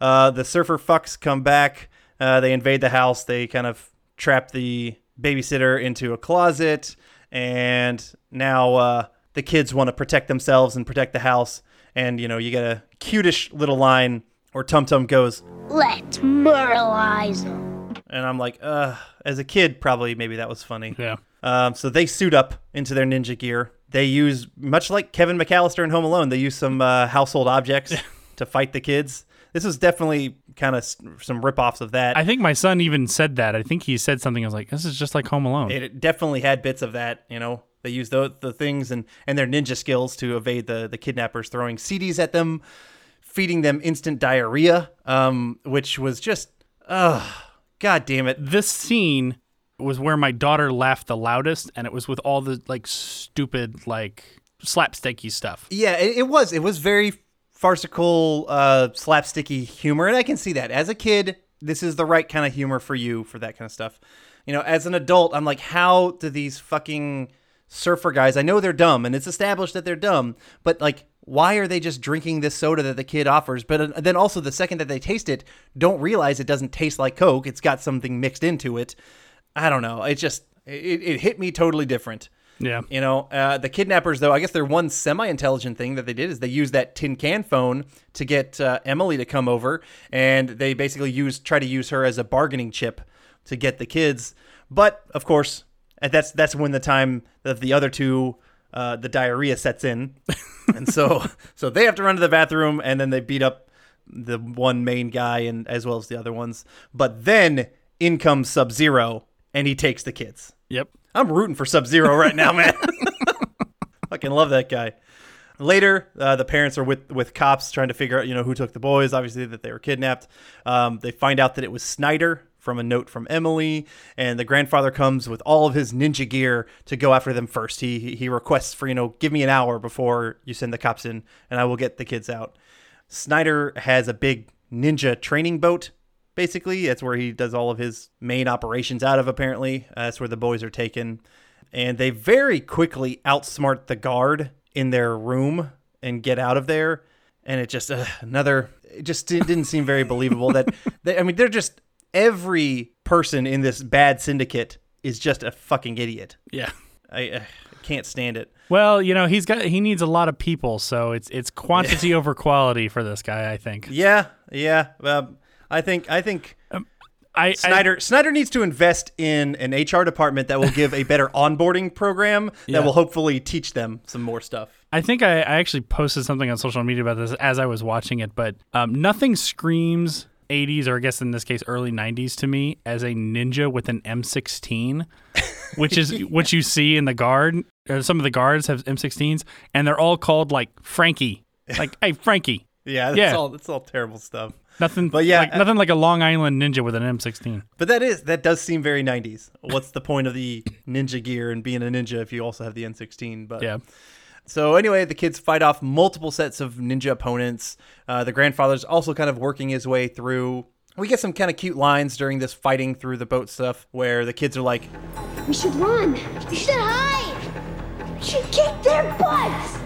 Uh, the surfer fucks come back. Uh, they invade the house. They kind of trap the babysitter into a closet, and now uh, the kids want to protect themselves and protect the house. And you know, you get a cutish little line where Tum Tum goes, Let's myrtleize them. and I'm like, uh, as a kid, probably maybe that was funny. Yeah. Um, so they suit up into their ninja gear. They use, much like Kevin McAllister in Home Alone, they use some uh, household objects to fight the kids. This is definitely kind of some ripoffs of that. I think my son even said that. I think he said something. I was like, this is just like Home Alone. it definitely had bits of that. You know, they used the, the things and, and their ninja skills to evade the, the kidnappers, throwing CDs at them, feeding them instant diarrhea, um, which was just, uh, god damn it. this scene was where my daughter laughed the loudest, and it was with all the like stupid, like slapsticky stuff. Yeah, it, it was. It was very farcical, uh, slapsticky humor, and I can see that. As a kid, this is the right kind of humor for you for that kind of stuff. You know, as an adult, I'm like, how do these fucking surfer guys? I know they're dumb, and it's established that they're dumb, but like, why are they just drinking this soda that the kid offers? But uh, then also, the second that they taste it, don't realize it doesn't taste like Coke. It's got something mixed into it. I don't know. It just it, it hit me totally different. Yeah. You know, uh, the kidnappers, though, I guess their one semi intelligent thing that they did is they used that tin can phone to get uh, Emily to come over. And they basically use try to use her as a bargaining chip to get the kids. But, of course, and that's that's when the time of the other two, uh, the diarrhea sets in. [LAUGHS] and so so they have to run to the bathroom and then they beat up the one main guy and as well as the other ones. But then in comes Sub Zero and he takes the kids. Yep. I'm rooting for Sub Zero right now, man. [LAUGHS] Fucking love that guy. Later, uh, the parents are with with cops trying to figure out, you know, who took the boys. Obviously, that they were kidnapped. Um, they find out that it was Snyder from a note from Emily, and the grandfather comes with all of his ninja gear to go after them first. He he- he requests for you know, give me an hour before you send the cops in, and I will get the kids out. Snyder has a big ninja training boat. Basically, that's where he does all of his main operations out of. Apparently, Uh, that's where the boys are taken, and they very quickly outsmart the guard in their room and get out of there. And it just uh, another. It just didn't seem very believable. That [LAUGHS] they, I mean, they're just every person in this bad syndicate is just a fucking idiot. Yeah. I uh, can't stand it. Well, you know, he's got he needs a lot of people, so it's it's quantity over quality for this guy, I think. Yeah, yeah. Um, I think I think I, I Snyder Snyder needs to invest in an HR department that will give a better onboarding program Yeah. that will hopefully teach them some more stuff. I think I, I actually posted something on social media about this as I was watching it, but um, nothing screams 80s, or I guess in this case early 90s to me, as a ninja with an M16, [LAUGHS] which is what you see in the guard. Or some of the guards have M16s, and they're all called like Frankie. Like, hey, Frankie. [LAUGHS] Yeah, that's Yeah. all that's all terrible stuff. Nothing, But yeah, like, uh, nothing like a Long Island ninja with an M16. But that is that does seem very 90s. What's the point of the ninja gear and being a ninja if you also have the N16? But Yeah, So anyway, the kids fight off multiple sets of ninja opponents. Uh, the grandfather's also kind of working his way through. We get some kind of cute lines during this fighting through the boat stuff where the kids are like, We should run. We should hide. We should kick their butts.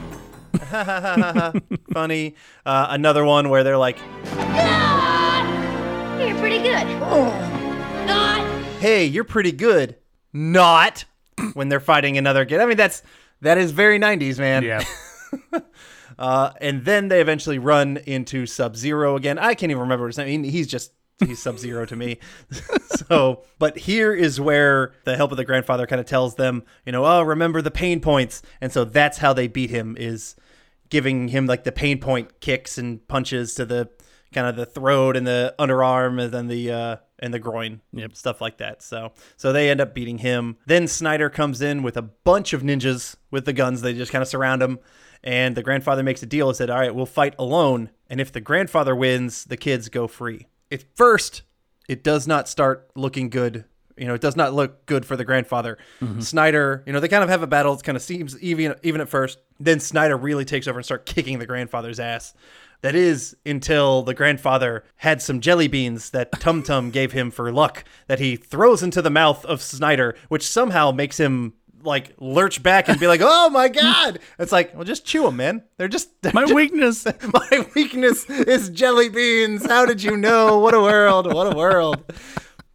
[LAUGHS] funny. Uh, another one where they're like, Ah! You're pretty good. Not. hey, you're pretty good. Not when they're fighting another kid. I mean, that's that is very 90s, man. Yeah. [LAUGHS] Uh, and then they eventually run into Sub Zero again. I can't even remember his name. I mean, he's just he's Sub Zero to me. [LAUGHS] so, but here is where the help of the grandfather kind of tells them, you know, oh, remember the pain points, and so that's how they beat him is giving him like the pain point kicks and punches to the kind of the throat and the underarm and then the uh and the groin Yep. stuff like that. So so they end up beating him. Then snyder comes in with a bunch of ninjas with the guns. They just kind of surround him. And the grandfather makes a deal and said all right we'll fight alone. And if the grandfather wins the kids go free. At first it does not start looking good. You know it does not look good for the grandfather. Snyder you know they kind of have a battle. It kind of seems even even at first. Then snyder really takes over and start kicking the grandfather's ass that is until the grandfather had some jelly beans that Tum Tum gave him for luck that he throws into the mouth of Snyder, which somehow makes him like lurch back and be like, "Oh my god!" It's like, well, just chew them, man. They're just they're [LAUGHS] My just- weakness. [LAUGHS] my weakness is jelly beans. How did you know? What a world! What a world!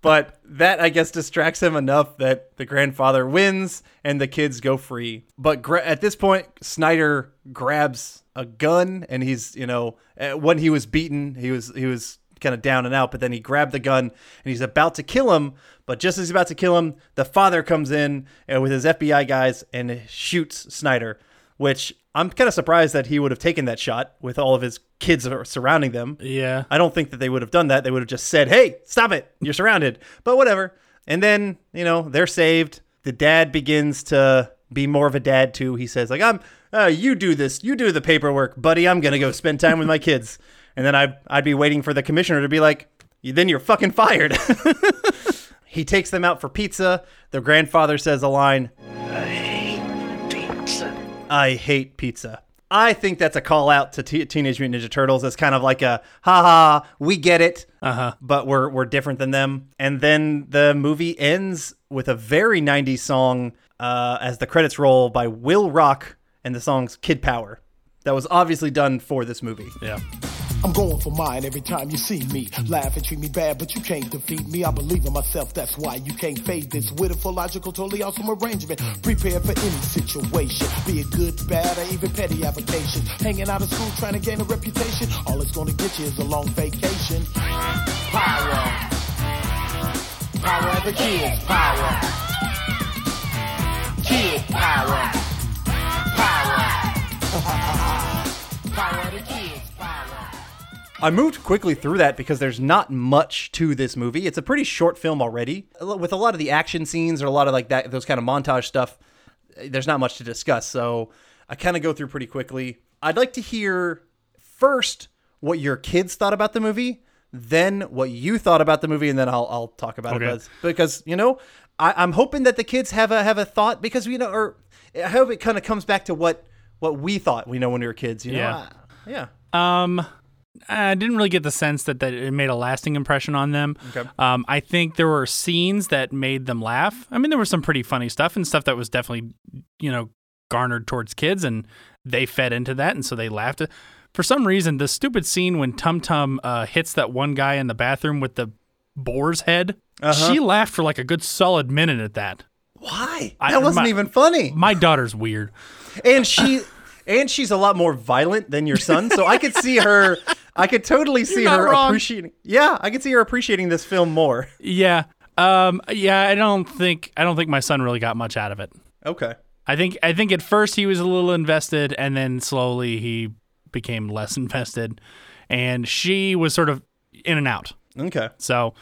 But that I guess distracts him enough that the grandfather wins and the kids go free. But gra- at this point, Snyder grabs a gun and he's you know uh, when he was beaten, he was he was kind of down and out. But then he grabbed the gun and he's about to kill him. But just as he's about to kill him, the father comes in uh, with his FBI guys and shoots Snyder which I'm kind of surprised that he would have taken that shot with all of his kids surrounding them. Yeah. I don't think that they would have done that. They would have just said, "Hey, stop it! You're surrounded." [LAUGHS] But whatever. And then you know they're saved. The dad begins to be more of a dad too. He says, "Like I'm, uh, you do this, you do the paperwork, buddy. I'm gonna go spend time with my kids." And then I I'd be waiting for the commissioner to be like, "Then you're fucking fired." [LAUGHS] he takes them out for pizza. The grandfather says a line, I hate pizza. I hate pizza. I think that's a call out to T- Teenage Mutant Ninja Turtles as kind of like a haha, we get it, uh-huh. but we're we're different than them. And then the movie ends with a very 90s song uh, as the credits roll by Will Rock and the song's Kid Power. That was obviously done for this movie. Yeah. I'm going for mine every time you see me. Laugh and treat me bad, but you can't defeat me. I believe in myself, that's why you can't fade this. With a full logical, totally awesome arrangement. Prepared for any situation. Be it good, bad, or even petty avocation. Hanging out of school trying to gain a reputation. All it's gonna get you is a long vacation. Power. Power of the kids. Power. Kid power. I moved quickly through that because there's not much to this movie. It's a pretty short film already, with a lot of the action scenes or a lot of like that those kind of montage stuff. There's not much to discuss, so I kind of go through pretty quickly. I'd like to hear first what your kids thought about the movie, then what you thought about the movie, and then I'll I'll talk about Okay. it because, because you know I, I'm hoping that the kids have a have a thought because you know or I hope it kind of comes back to what what we thought we know when we were kids. You know, Yeah. I- yeah. Um, I didn't really get the sense that, that it made a lasting impression on them. Okay. Um, I think there were scenes that made them laugh. I mean, there was some pretty funny stuff and stuff that was definitely, you know, garnered towards kids, and they fed into that, and so they laughed. For some reason, the stupid scene when Tum Tum uh, hits that one guy in the bathroom with the boar's head, she laughed for like a good solid minute at that. Why? I- that wasn't my- even funny. My daughter's weird. and she and she's a lot more violent than your son so i could see her i could totally see her wrong. appreciating yeah i could see her appreciating this film more Yeah. Um, yeah, I don't think I don't think my son really got much out of it. okay I think I think at first he was a little invested, and then slowly he became less [LAUGHS] invested, and she was sort of in and out. okay So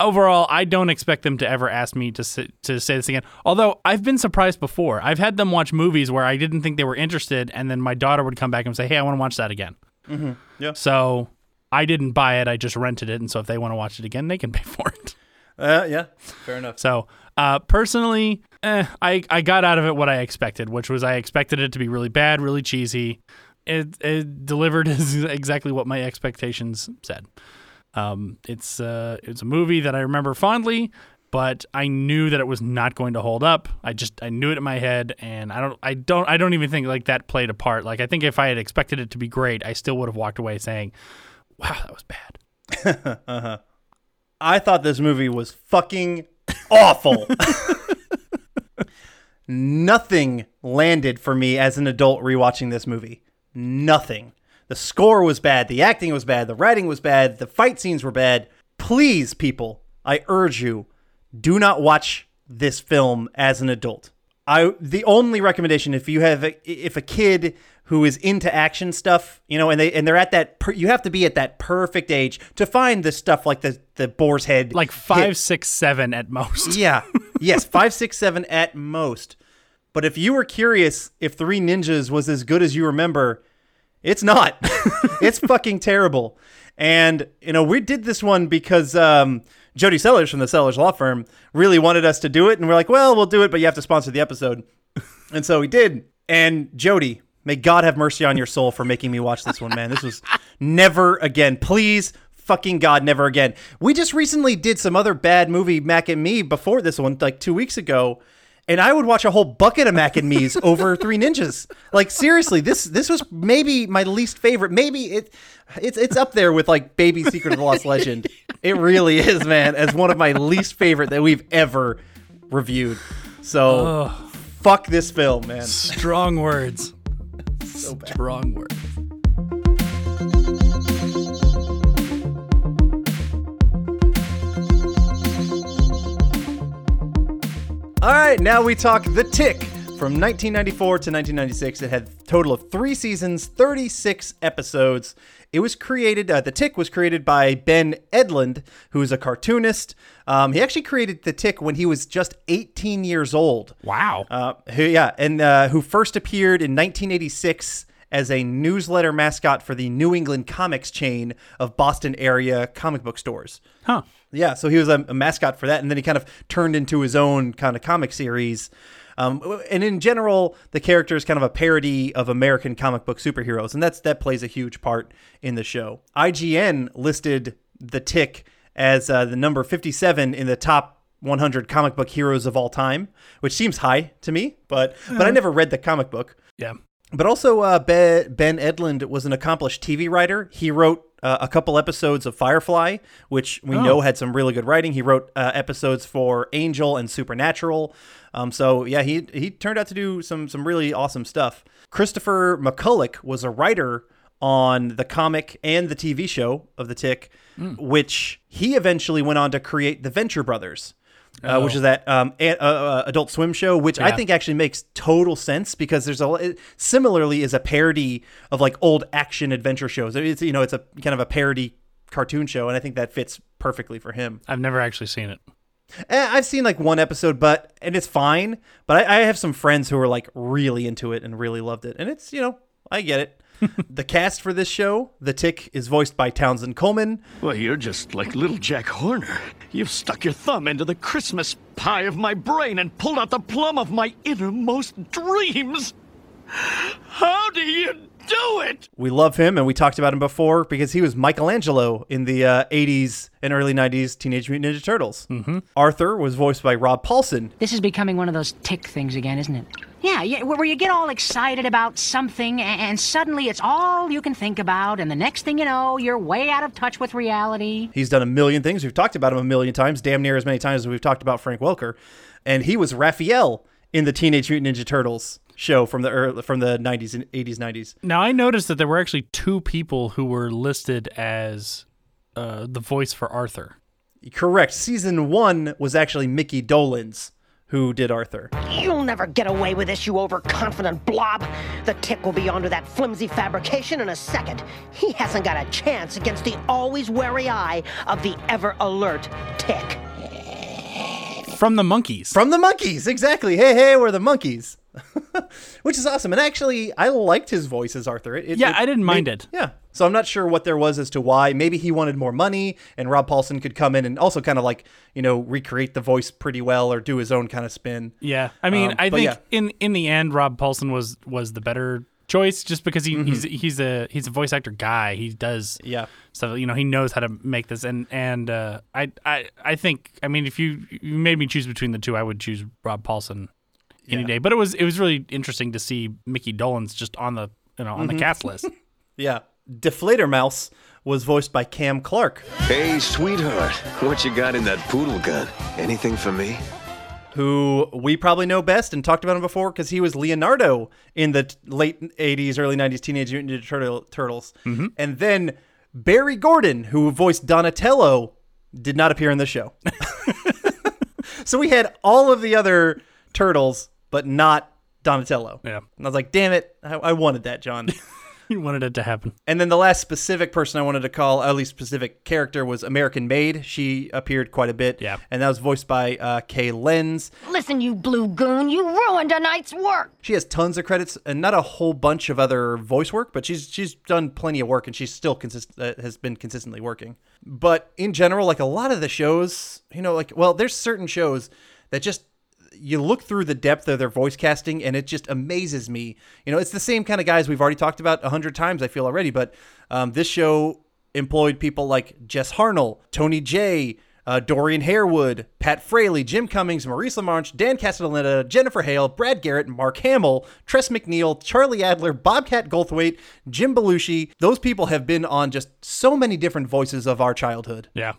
overall, I don't expect them to ever ask me to si- to say this again. Although I've been surprised before. I've had them watch movies where I didn't think they were interested, and then my daughter would come back and say, "Hey, I want to watch that again." Mm-hmm. Yeah. So I didn't buy it. I just rented it, and so if they want to watch it again, they can pay [LAUGHS] for it. uh, yeah fair enough So, uh, personally, eh, I I got out of it what I expected, which was I expected it to be really bad, really cheesy. It, it delivered [LAUGHS] exactly what my expectations said. Um, it's uh, it's a movie that I remember fondly, but I knew that it was not going to hold up. I just I knew it in my head, and I don't I don't I don't even think like that played a part. Like I think if I had expected it to be great, I still would have walked away saying, "Wow, that was bad." [LAUGHS] I thought this movie was fucking awful. [LAUGHS] Nothing landed for me as an adult rewatching this movie. Nothing. The score was bad, the acting was bad, the writing was bad, the fight scenes were bad. Please, people, I urge you, do not watch this film as an adult. I the only recommendation if you have a, if a kid who is into action stuff, you know, and they and they're at that per, you have to be at that perfect age to find this stuff like the the boar's head Like five, six, seven at most. yeah. [LAUGHS] Yes, five, six, seven at most. But if you were curious if Three Ninjas was as good as you remember, it's not. [LAUGHS] it's fucking terrible. And you know, we did this one because um, Jody Sellers from the Sellers Law Firm really wanted us to do it, and we're like, well, we'll do it, but you have to sponsor the episode. [LAUGHS] and so we did. And Jody, may God have mercy on your soul for making me watch this one, man. This was never again. Please, fucking God, never again. We just recently did some other bad movie Mac and Me before this one, like two weeks ago. And I would watch a whole bucket of Mac and Me's over [LAUGHS] Three Ninjas. Like seriously, this this was maybe my least favorite. Maybe it it's it's up there with like Baby Secret of the Lost Legend. It really is, man, as one of my least favorite that we've ever reviewed. So fuck this film, man. Strong words. so Strong words. All right, now we talk The Tick from 1994 to 1996. It had a total of three seasons, 36 episodes. It was created, uh, The Tick was created by Ben Edlund, who is a cartoonist. Um, he actually created The Tick when he was just 18 years old. Wow. Uh, who, yeah, and uh, who first appeared in 1986 as a newsletter mascot for the New England Comics chain of Boston area comic book stores. Huh. Yeah, so he was a, a mascot for that, and then he kind of turned into his own kind of comic series. Um, and in general, the character is kind of a parody of American comic book superheroes, and that's that plays a huge part in the show. IGN listed the Tick as uh, the number 57 in the top 100 comic book heroes of all time, which seems high to me, but but I never read the comic book. Yeah. But also, uh, Ben, ben Edlund was an accomplished TV writer. He wrote uh, a couple episodes of Firefly, which we Oh. know had some really good writing. He wrote uh, episodes for Angel and Supernatural. Um, so yeah, he he turned out to do some some really awesome stuff. Christopher McCulloch was a writer on the comic and the TV show of the Tick, which he eventually went on to create the Venture Brothers. Uh, which is that um, a, uh, uh, Adult Swim show, which I think actually makes total sense because there's a it similarly is a parody of like old action adventure shows. It's you know it's a kind of a parody cartoon show, and I think that fits perfectly for him. I've never actually seen it. Eh, I've seen like one episode, but and it's fine. But I, I have some friends who are like really into it and really loved it, and it's you know I get it. The cast for this show, The Tick, is voiced by Townsend Coleman. Well, you're just like little Jack Horner. You've stuck your thumb into the Christmas pie of my brain and pulled out the plum of my innermost dreams. How do you do it? We love him, and we talked about him before because he was Michelangelo in the uh, 80s and early 90s Teenage Mutant Ninja Turtles. Mm-hmm. Arthur was voiced by Rob Paulsen. This is becoming one of those tick things again, isn't it? Yeah, yeah, where where you get all excited about something and suddenly it's all you can think about, and the next thing you know, you're way out of touch with reality. He's done a million things. We've talked about him a million times, damn near as many times as we've talked about Frank Welker. And he was Raphael in the Teenage Mutant Ninja Turtles show from the early, from the 90s and 80s 90s. Now I noticed that there were actually two people who were listed as uh, the voice for Arthur. Correct. Season 1 was actually Mickey Dolenz who did Arthur. You'll never get away with this, you overconfident blob. The tick will be onto that flimsy fabrication in a second. He hasn't got a chance against the always wary eye of the ever alert tick. From the Monkees. From the Monkees, exactly. Hey, hey, we're the Monkees. [LAUGHS] which is awesome. And actually, I liked his voice as Arthur. It, it- Yeah, it I didn't mind made- it. Yeah. So I'm not sure what there was as to why. Maybe he wanted more money, and Rob Paulsen could come in and also kind of like you know recreate the voice pretty well or do his own kind of spin. Yeah, I mean, Um, I think yeah. in in the end, Rob Paulsen was was the better choice, just because he, Mm-hmm. he's he's a he's a voice actor guy. He does Yeah. so you know he knows how to make this, and and uh, I I I think I mean if you you made me choose between the two, I would choose Rob Paulsen any Yeah. day. But it was it was really interesting to see Mickey Dolenz's just on the you know on Mm-hmm. the cast list. [LAUGHS] Yeah. Die Fledermaus was voiced by Cam Clarke, Hey, sweetheart, what you got in that poodle gun? Anything for me? who we probably know best and talked about him before because he was Leonardo in the t- late 80s, early 90s Teenage Mutant Ninja Turtle- Turtles. And then Barry Gordon, who voiced Donatello, did not appear in the show. [LAUGHS] so we had all of the other turtles, but not Donatello. Yeah. And I was like, damn it, I, I wanted that, John. [LAUGHS] you wanted it to happen. And then the last specific person I wanted to call, at least specific character, was American Maid. She appeared quite a bit. Yeah. And that was voiced by uh, Kay Lenz. Listen, you blue goon, you ruined a night's work. She has tons of credits and not a whole bunch of other voice work, but she's she's done plenty of work and she's still consist uh, has been consistently working. But in general, like a lot of the shows, you know, like well, there's certain shows that just you look through the depth of their voice casting and it just amazes me. You know, it's the same kind of guys we've already talked about a hundred times. I feel already, but um, this show employed people like Jess Harnell, Tony Jay. Uh, Dorian Harewood, Pat Fraley, Jim Cummings, Maurice LaMarche, Dan Castellaneta, Jennifer Hale, Brad Garrett, Mark Hamill, Tress MacNeille, Charlie Adler, Bobcat Goldthwait, Jim Belushi. Those people have been on just so many different voices of our childhood. Yeah.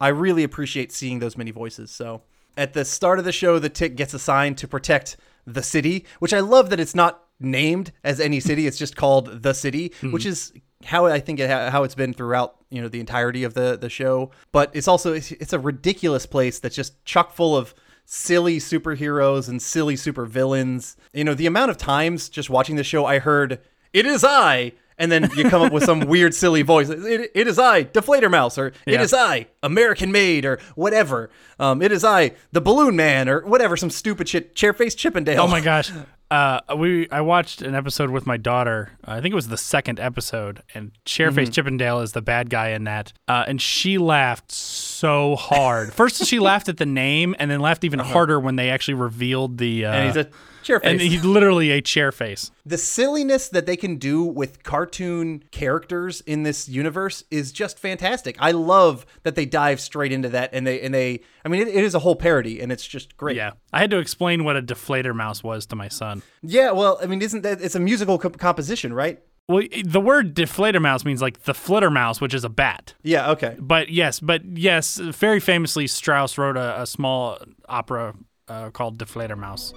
I really appreciate seeing those many voices. So at the start of the show, the tick gets assigned to protect the city, which I love that it's not named as any city. It's just called the city, hmm. which is how I think it how it's been throughout you know the entirety of the the show. But it's also it's, it's a ridiculous place that's just chock full of silly superheroes and silly supervillains. You know the amount of times just watching the show, I heard "It is I." And then you come up with some [LAUGHS] weird, silly voice. It, it is I, Die Fledermaus, or it Yeah. is I, American Maid, or whatever. Um, it is I, the Balloon Man, or whatever, some stupid shit. Chairface Chippendale. Oh my gosh. [LAUGHS] Uh, we I watched an episode with my daughter. I think it was the second episode, and Chairface Mm-hmm. Chippendale is the bad guy in that. Uh, and she laughed so hard. First, she [LAUGHS] laughed at the name, and then laughed even harder when they actually revealed the. Uh, Uh-huh. And he's a chairface. and he's literally a chair face. the silliness that they can do with cartoon characters in this universe is just fantastic. I love that they dive straight into that, and they and they. I mean, it, it is a whole parody, and it's just great. Yeah, I had to explain what a Die Fledermaus was to my son. Yeah. Well, I mean, isn't that it's a musical co- composition, right? Well, the word Die Fledermaus means like the flitter mouse, which is a bat. Yeah. Okay. But yes, but yes, very famously, Strauss wrote a, a small opera uh, called Die Fledermaus.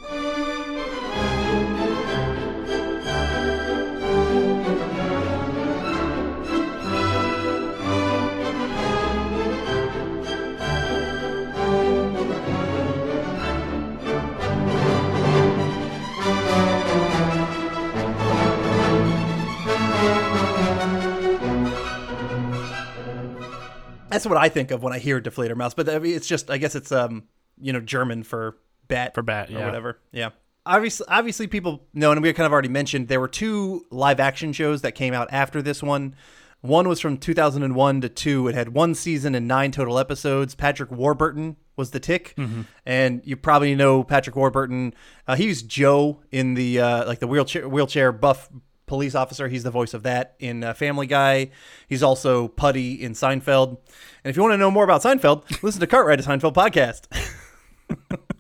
That's what I think of when I hear Die Fledermaus. But it's just, I guess it's um, you know, German for bat For bat, or yeah. whatever. Yeah. Obviously, obviously, people know, and we kind of already mentioned there were two live action shows that came out after this one. One was from 2001 to two. It had one season and nine total episodes. Patrick Warburton was the tick, and you probably know Patrick Warburton. Uh, he was Joe in the uh, like the wheelchair wheelchair buff police officer. He's the voice of that in uh, Family Guy. He's also Putty in Seinfeld. And if you want to know more about Seinfeld, listen to Cartwright, a Seinfeld podcast. [LAUGHS]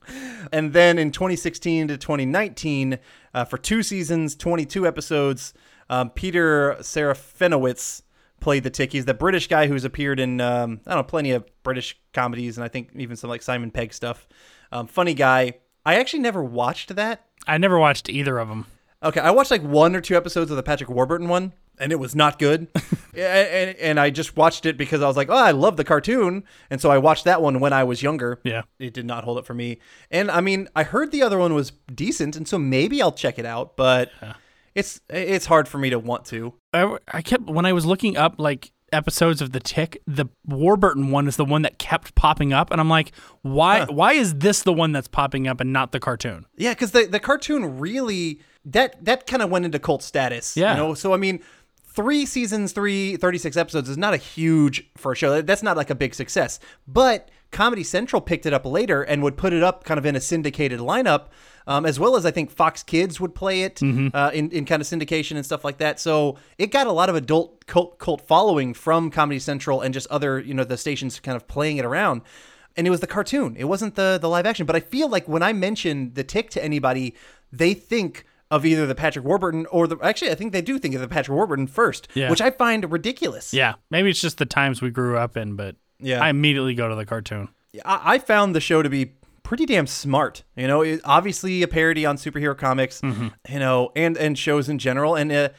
and then in 2016 to 2019, uh, for two seasons, 22 episodes, um, Peter Serafinowicz played the tick. He's the British guy who's appeared in um, I don't know plenty of British comedies, and I think even some like Simon Pegg stuff. Um, funny guy. I actually never watched that. I never watched either of them. Okay, I watched like one or two episodes of the Patrick Warburton one, and it was not good. [LAUGHS] and, and, and I just watched it because I was like, oh, I love the cartoon, and so I watched that one when I was younger. Yeah. it did not hold up for me. And I mean, I heard the other one was decent, and so maybe I'll check it out. But it's it's hard for me to want to. I, I kept when I was looking up like episodes of the Tick, the Warburton one is the one that kept popping up, and I'm like, why? Why is this the one that's popping up and not the cartoon? Yeah, because the the cartoon really that that kind of went into cult status. Yeah. You know, so I mean, three seasons, three 36 episodes is not a huge for a show. That's not like a big success. But Comedy Central picked it up later and would put it up kind of in a syndicated lineup, um, as well as I think Fox Kids would play it uh, in, in kind of syndication and stuff like that. So it got a lot of adult cult, cult following from Comedy Central and just other, you know, the stations kind of playing it around. And it was the cartoon. It wasn't the the live action. But I feel like when I mention the tick to anybody, they think of either the Patrick Warburton or the actually I think they do think of the Patrick Warburton first, Yeah. which I find ridiculous. Yeah, maybe it's just the times we grew up in, but Yeah. I immediately go to the cartoon. I, I found the show to be pretty damn smart. You know, it, obviously a parody on superhero comics, you know, and and shows in general, and uh,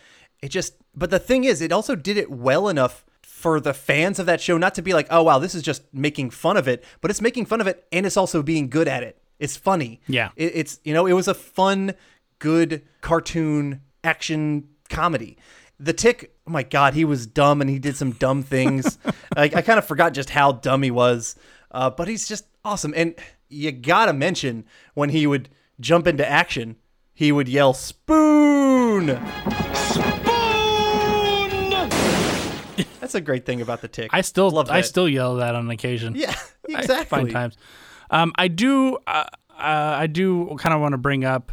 it just. But the thing is, it also did it well enough for the fans of that show not to be like, oh wow, this is just making fun of it, but it's making fun of it, and it's also being good at it. It's funny. Yeah. It, it's you know, it was a fun, good cartoon action comedy. The Tick, oh my God, he was dumb and he did some dumb things. [LAUGHS] like I kind of forgot just how dumb he was, uh, but he's just awesome. And you gotta mention when he would jump into action, he would yell "Spoon." Spoon! That's a great thing about the Tick. I still love. That. I still yell that on occasion. Yeah, I exactly. find times. Um, I do. Uh, uh, I do kind of want to bring up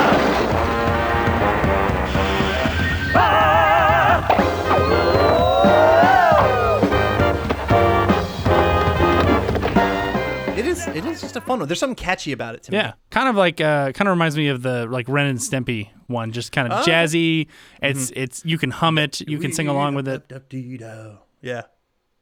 It is. Just a fun one. There's something catchy about it to me. Yeah, kind of like uh, kind of reminds me of the like Ren and Stimpy one, just kind of Oh. jazzy. It's it's you can hum it, you can sing along with it. [LAUGHS] Yeah,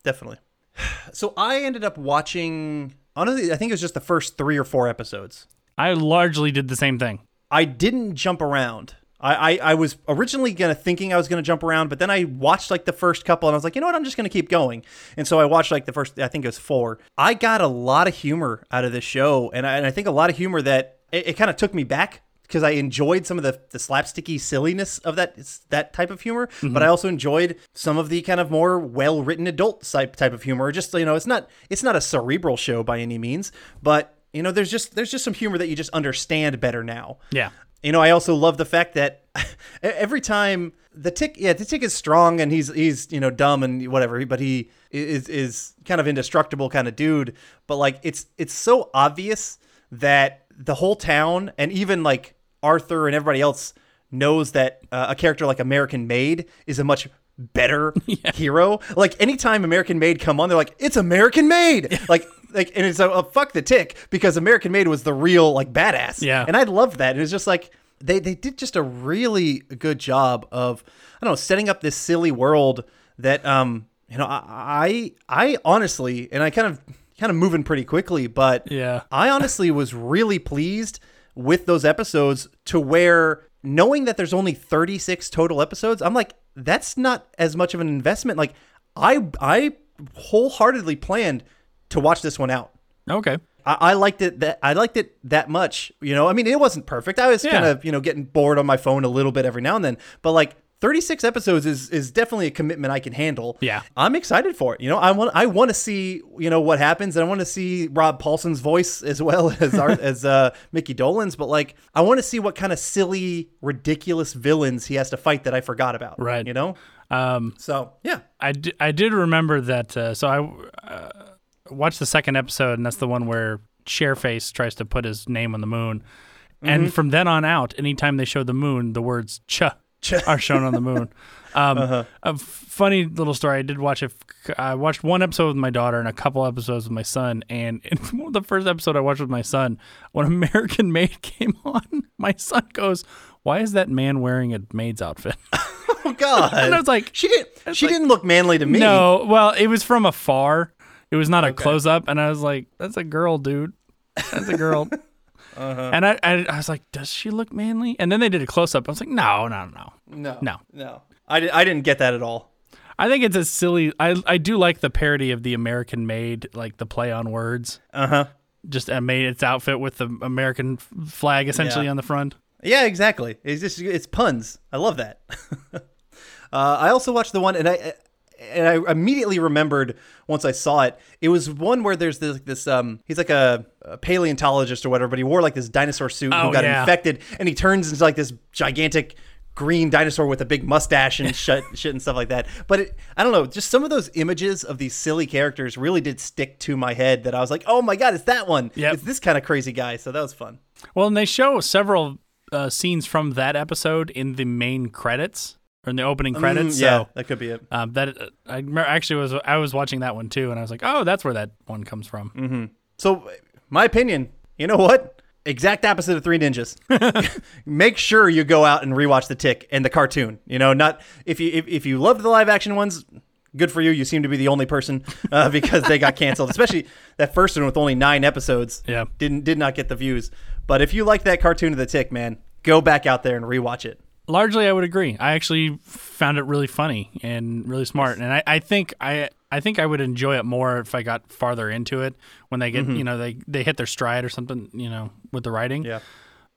definitely. [SIGHS] So I ended up watching. Honestly, I think it was just the first three or four episodes. I largely did the same thing. I didn't jump around. I, I, I was originally gonna thinking I was gonna jump around, but then I watched like the first couple and I was like, you know what, I'm just gonna keep going. And so I watched like the first, I think it was four. I got a lot of humor out of this show, and I, and I think a lot of humor that it, it kind of took me back because I enjoyed some of the, the slapsticky silliness of that that type of humor, mm-hmm. but I also enjoyed some of the kind of more well written adult type type of humor. Just you know, it's not it's not a cerebral show by any means, but you know, there's just there's just some humor that you just understand better now. Yeah. You know, I also love the fact that [LAUGHS] every time the tick, yeah, the tick is strong and he's he's you know dumb and whatever, but he is is kind of indestructible kind of dude. But like, it's it's so obvious that the whole town and even like Arthur and everybody else knows that uh, a character like American Maid is a much better [LAUGHS] hero. Like anytime American Maid come on, they're like, it's American Maid. Like like and it's a, a fuck the tick because American Maid was the real like badass. Yeah. And I loved that. It was just like they they did just a really good job of I don't know setting up this silly world that um you know I I, I honestly and I kind of kind of moving pretty quickly, but Yeah. I honestly was really pleased with those episodes to where knowing that there's only 36 total episodes, I'm like, that's not as much of an investment. Like I I wholeheartedly planned to watch this one out. Okay. I, I liked it that I liked it that much. You know, I mean, it wasn't perfect. I was Yeah. kind of you know getting bored on my phone a little bit every now and then, but like 36 episodes is is definitely a commitment I can handle. Yeah. I'm excited for it. You know, I want I want to see you know what happens, and I want to see Rob Paulsen's voice as well [LAUGHS] as our, as uh, Mickey Dolenz's. But like, I want to see what kind of silly, ridiculous villains he has to fight that I forgot about. Right. You know. Um, So yeah. I, d- I did remember that. Uh, so I uh, watched the second episode, and that's the one where Chairface tries to put his name on the moon. And Mhm. from then on out, anytime they show the moon, the words "ch" [LAUGHS] are shown on the moon. Um, Uh-huh. A funny little story. I did watch it. I watched one episode with my daughter and a couple episodes with my son. And [LAUGHS] in the first episode I watched with my son, when [LAUGHS] American Maid came on, my son goes, "Why is that man wearing a maid's outfit?" Oh God. and I was like, she didn't. She didn't look manly to me. no, well, it was from afar. It was not a close up, and I was like, "That's a girl, dude. That's a girl." Uh-huh. And I, I, I was like, "Does she look manly?" And then they did a close up. I was like, "No, no, no, No. no." No. I, di- I didn't get that at all. I think it's a silly. I I do like the parody of the American made, like the play on words. Uh huh. Just uh, made its outfit with the American flag essentially Yeah. on the front. Yeah, exactly. It's just it's puns. I love that. [LAUGHS] uh, I also watched the one, and I and I immediately remembered once I saw it. It was one where there's this this um he's like a, a paleontologist or whatever, but he wore like this dinosaur suit Oh, who got yeah. infected, and he turns into like this gigantic green dinosaur with a big mustache and [LAUGHS] shit, shit and stuff like that. But it, I don't know, just some of those images of these silly characters really did stick to my head. That I was like, oh my god, it's that one. Yep. It's this kind of crazy guy. So that was fun. Well, and they show several uh, scenes from that episode in the main credits or in the opening credits. Mm, yeah, so that could be it. um, that uh, I remember actually was I was watching that one too, and I was like, oh, that's where that one comes from. Mm-hmm. So, my opinion, you know what? Exact opposite of Three Ninjas. [LAUGHS] Make sure you go out and rewatch the Tick and the cartoon. You know, not if you if, if you loved the live action ones, good for you. You seem to be the only person uh, [LAUGHS] because they got canceled. Especially that first one with only nine episodes. Yeah, didn't did not get the views. But if you like that cartoon of the Tick, man, go back out there and rewatch it. Largely, I would agree. I actually found it really funny and really smart, and I, I think I I think I would enjoy it more if I got farther into it when they get Mhm. you know they they hit their stride or something you know with the writing. Yeah.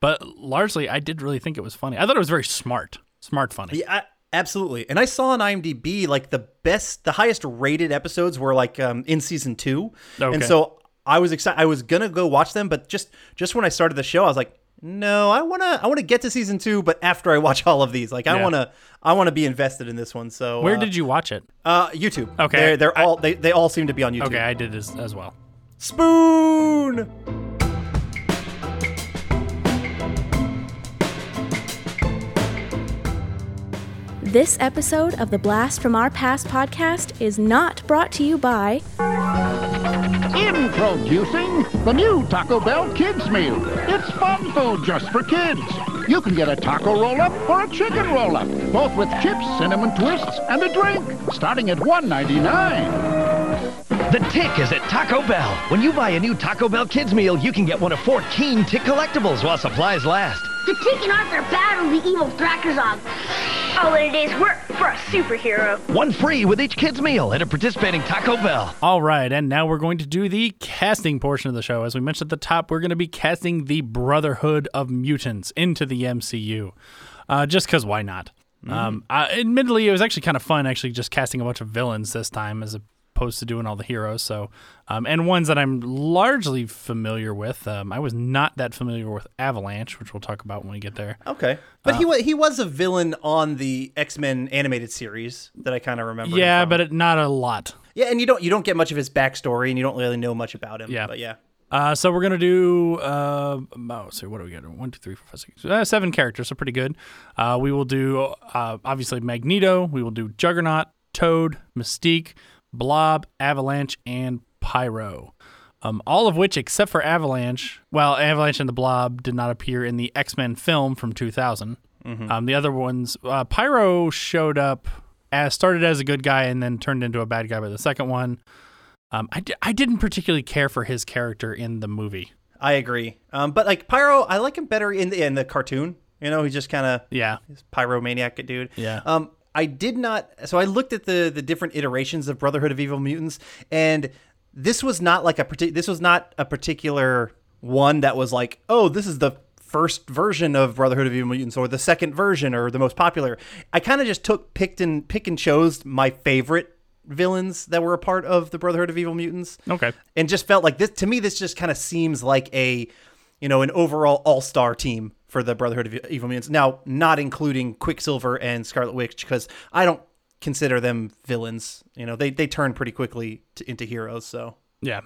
But largely, I did really think it was funny. I thought it was very smart, smart funny. Yeah, I- absolutely. And I saw on IMDb like the best, the highest rated episodes were like um, in season two, Okay. and so I was excited. I was gonna go watch them, but just just when I started the show, I was like, no, I wanna I wanna get to season two, but after I watch all of these, like I Yeah. wanna I wanna be invested in this one. So Where uh, did you watch it? Uh, YouTube. Okay. they're, they're all they, they all seem to be on YouTube. Okay, I did as, as well. Spoon. This episode of the Blast from Our Past podcast is not brought to you by Introducing the new Taco Bell Kids Meal. It's fun food just for kids. You can get a taco roll-up or a chicken roll-up, both with chips, cinnamon twists, and a drink, starting at $1.99. The Tick is at Taco Bell. When you buy a new Taco Bell Kids meal, you can get one of four Keen Tick collectibles while supplies last. The Tick and Arthur battle the evil Thrakkorzog. All it is, we're, we're a superhero. One free with each kid's meal at a participating Taco Bell. All right, and now we're going to do the casting portion of the show. As we mentioned at the top, we're going to be casting the Brotherhood of Mutants into the MCU. Uh, just because why not? Um, I, admittedly, it was actually kind of fun actually just casting a bunch of villains this time as opposed to doing all the heroes. So, um, and ones that I'm largely familiar with. Um, I was not that familiar with Avalanche, which we'll talk about when we get there. Okay, but Uh, he was he was a villain on the X Men animated series that I kind of remember. Yeah, but it, not a lot. Yeah, and you don't you don't get much of his backstory, and you don't really know much about him. Yeah. but yeah. Uh, so we're gonna do. Uh, oh, so what do we got? One, two, three, four, five, six, uh, seven characters. So pretty good. Uh, we will do uh, obviously Magneto. We will do Juggernaut, Toad, Mystique, Blob, Avalanche, and Pyro. Um, all of which, except for Avalanche, well, Avalanche and the Blob did not appear in the X Men film from 2000. Mhm. Um, the other ones, uh, Pyro showed up as started as a good guy and then turned into a bad guy by the second one. Um, I, d- I didn't particularly care for his character in the movie. I agree. Um, but like Pyro, I like him better in the in the cartoon. You know, he's just kind of yeah, he's pyromaniac dude. Yeah. Um, I did not. So I looked at the the different iterations of Brotherhood of Evil Mutants, and this was not like a partic- This was not a particular one that was like, oh, this is the first version of Brotherhood of Evil Mutants or the second version or the most popular. I kind of just took picked and pick and chose my favorite villains that were a part of the Brotherhood of Evil Mutants. Okay. And just felt like this to me this just kind of seems like a you know, an overall all-star team for the Brotherhood of Evil Mutants. Now, not including Quicksilver and Scarlet Witch because I don't consider them villains. You know, they they turn pretty quickly to, into heroes, so Yeah.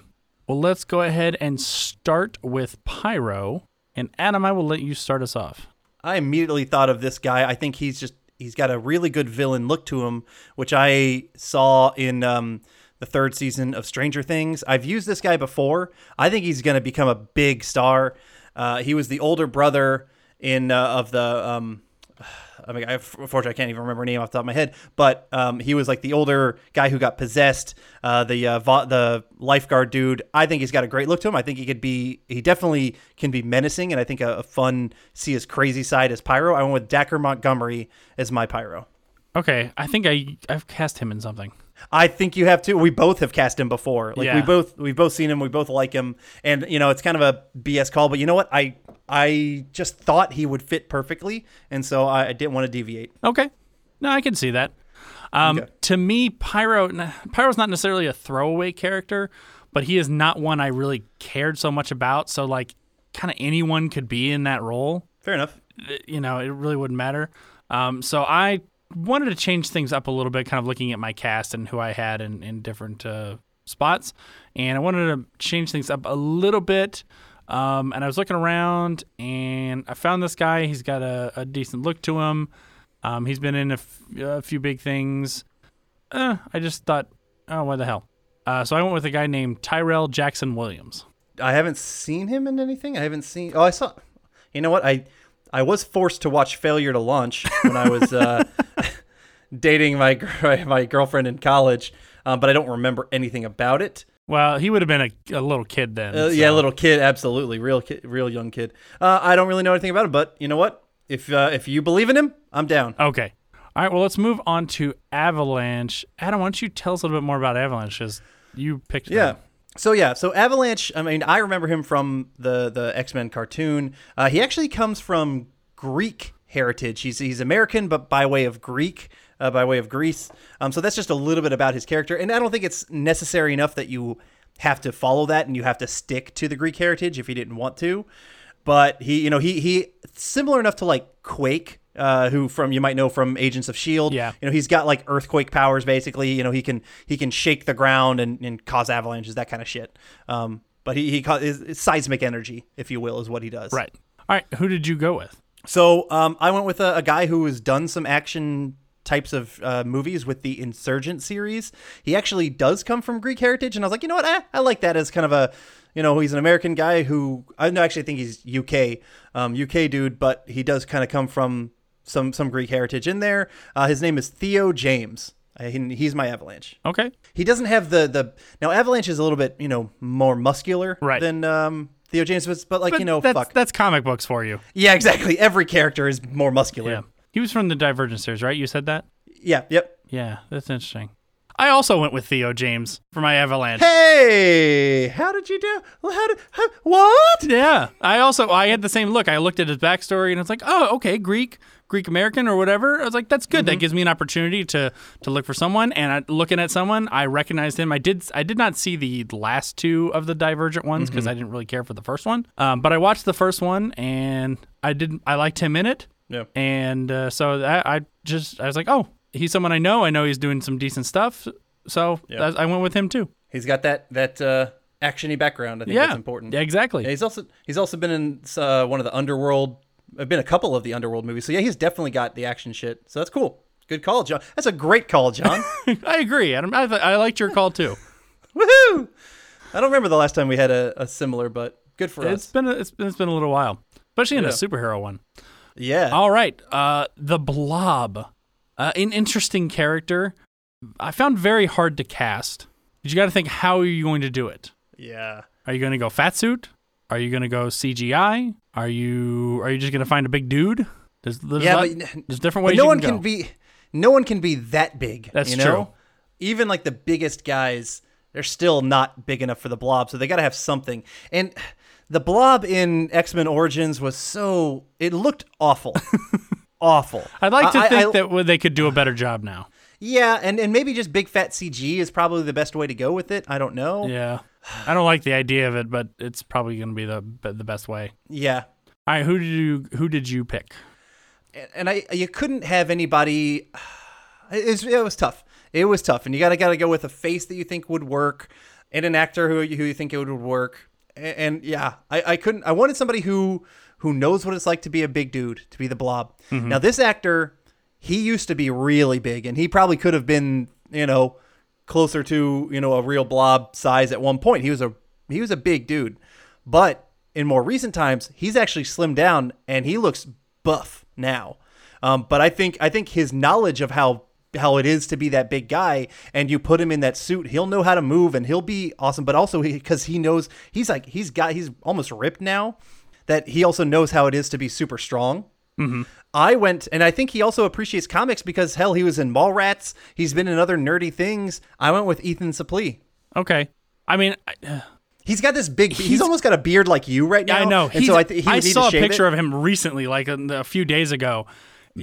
Well, let's go ahead and start with Pyro. And Adam, I will let you start us off. I immediately thought of this guy. I think he's just he's got a really good villain look to him, which I saw in um, the third season of Stranger Things. I've used this guy before. I think he's going to become a big star. Uh, he was the older brother in uh, of the. Um, I mean, I, unfortunately, I can't even remember her name off the top of my head, but um, he was like the older guy who got possessed. Uh, the uh, vo- the lifeguard dude. I think he's got a great look to him. I think he could be. He definitely can be menacing, and I think a, a fun see his crazy side as Pyro. I went with Dacre Montgomery as my Pyro. Okay, I think I I've cast him in something. I think you have too. We both have cast him before. Like we both we've both seen him. We both like him, and you know it's kind of a BS call. But you know what? I I just thought he would fit perfectly, and so I, I didn't want to deviate. Okay, no, I can see that. Um, To me, Pyro Pyro's not necessarily a throwaway character, but he is not one I really cared so much about. So like, kind of anyone could be in that role. Fair enough. You know, it really wouldn't matter. Um, so I wanted to change things up a little bit, kind of looking at my cast and who I had in, in different uh, spots. And I wanted to change things up a little bit. Um, and I was looking around and I found this guy. He's got a, a decent look to him. Um, he's been in a, f- a few big things. Uh, I just thought, oh, what the hell? Uh, so I went with a guy named Tyrel Jackson Williams. I haven't seen him in anything. I haven't seen. Oh, I saw. You know what? I I was forced to watch Failure to Launch when I was uh, [LAUGHS] dating [LAUGHS] my my girlfriend in college, um, but I don't remember anything about it. Well, he would have been a, a little kid then. Uh, Yeah, so- little kid, absolutely, real kid, real young kid. Uh, I don't really know anything about him, but you know what? If uh, if you believe in him, I'm down. Okay. All right. Well, let's move on to Avalanche. Adam, why don't you tell us a little bit more about Avalanche? Because you picked Yeah. them. So yeah, so Avalanche. I mean, I remember him from the the X Men cartoon. Uh, he actually comes from Greek heritage. He's he's American, but by way of Greek, uh, by way of Greece. Um, so that's just a little bit about his character, and I don't think it's necessary enough that you have to follow that and you have to stick to the Greek heritage if you didn't want to. But he, you know, he he similar enough to like Quake. Uh, who from you might know from Agents of Shield. Yeah. You know, he's got like earthquake powers basically. You know, he can he can shake the ground and, and cause avalanches, that kind of shit. Um, but he he is seismic energy, if you will, is what he does. Right. All right. Who did you go with? So um, I went with a, a guy who has done some action types of uh, movies with the Insurgent series. He actually does come from Greek heritage, and I was like, you know what, eh, I like that as kind of a, you know, he's an American guy who I actually think he's UK, um, UK dude, but he does kind of come from some some Greek heritage in there. Uh, his name is Theo James. Uh, he- he's my Avalanche. Okay. He doesn't have the the now Avalanche is a little bit you know more muscular Right. than um, Theo James was, but like But you know, that's, fuck. that's comic books for you. Yeah, exactly. Every character is more muscular. Yeah. He was from the Divergent series, right? You said that? Yeah. Yep. Yeah, that's interesting. I also went with Theo James for my Avalanche. Hey, how did you do? How did how, what? Yeah, I also I had the same look. I looked at his backstory and it's like, oh, okay, Greek, Greek American or whatever. I was like, that's good. That gives me an opportunity to to look for someone. And I, looking at someone, I recognized him. I did I did not see the last two of the Divergent ones because Mhm. I didn't really care for the first one. Um, but I watched the first one and I didn't. I liked him in it. Yeah. And uh, so I, I just I was like, oh, he's someone I know. I know he's doing some decent stuff. So Yeah. I, I went with him too. He's got that that uh, actiony background. I think Yeah. that's important. Yeah, exactly. Yeah, he's also he's also been in uh, one of the underworld. I've Been a couple of the underworld movies. So yeah, he's definitely got the action shit. So that's cool. Good call, John. That's a great call, John. [LAUGHS] I agree, Adam. I, I liked your call too. [LAUGHS] Woohoo! I don't remember the last time we had a, a similar, but good for It's us. been a, it's been it's been a little while, especially in a superhero one. Yeah. All right, uh, the Blob, uh, an interesting character. I found very hard to cast. You got to think how are you going to do it? Yeah. Are you going to go fat suit? Are you going to go CGI? Are you are you just going to find a big dude? There's, there's yeah, lot- but there's different ways. no you one can, can go. be no one can be that big. That's you know? true. Even like the biggest guys, they're still not big enough for the blob, so they got to have something. And the blob in X Men Origins was so it looked awful, [LAUGHS] awful. I'd like to I- think I- that they could do a better job now. yeah, and and maybe just big fat CG is probably the best way to go with it. I don't know. Yeah, I don't like the idea of it, but it's probably going to be the the best way. Yeah. All right, who did you who did you pick? and I you couldn't have anybody. [SIGHS] It was, it was tough. It was tough, and you gotta gotta go with a face that you think would work, and an actor who you, who you think it would work. And, and yeah, I, I couldn't. I wanted somebody who who knows what it's like to be a big dude, to be the Blob. Mhm. Now this actor, he used to be really big, and he probably could have been you know closer to you know a real Blob size at one point. He was a he was a big dude, but in more recent times, he's actually slimmed down and he looks buff now. Um, but I think I think his knowledge of how how it is to be that big guy and you put him in that suit he'll know how to move and he'll be awesome but also because he, knows he's like he's got he's almost ripped now that he also knows how it is to be super strong Mhm. I went, and I think he also appreciates comics because hell, he was in Mallrats. He's been in other nerdy things. I went with Ethan Suplee. Okay. I mean, I, He's got this big. He's, almost got a beard like you right now. I know. And He's, so I, th- he I saw a picture it. of him recently, like a, a few days ago.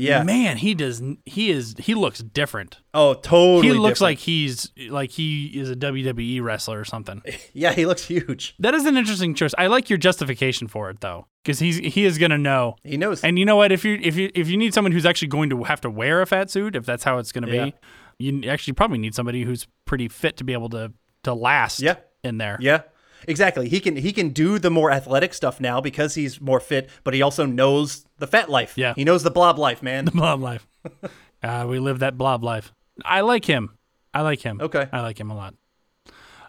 Yeah. man, he does. He is. He looks different. Oh, totally. He looks different. like he's like he is a WWE wrestler or something. [LAUGHS] Yeah, he looks huge. That is an interesting choice. I like your justification for it though, because he's he is gonna know. He knows. And you know what? If you if you if you need someone who's actually going to have to wear a fat suit, if that's how it's gonna Yeah. be, you actually probably need somebody who's pretty fit to be able to to last. Yeah. in there. Yeah. Exactly. He can he can do the more athletic stuff now because he's more fit, but he also knows the fat life. Yeah. He knows the blob life, man. The blob life. [LAUGHS] uh, we live that blob life. I like him. I like him. Okay. I like him a lot.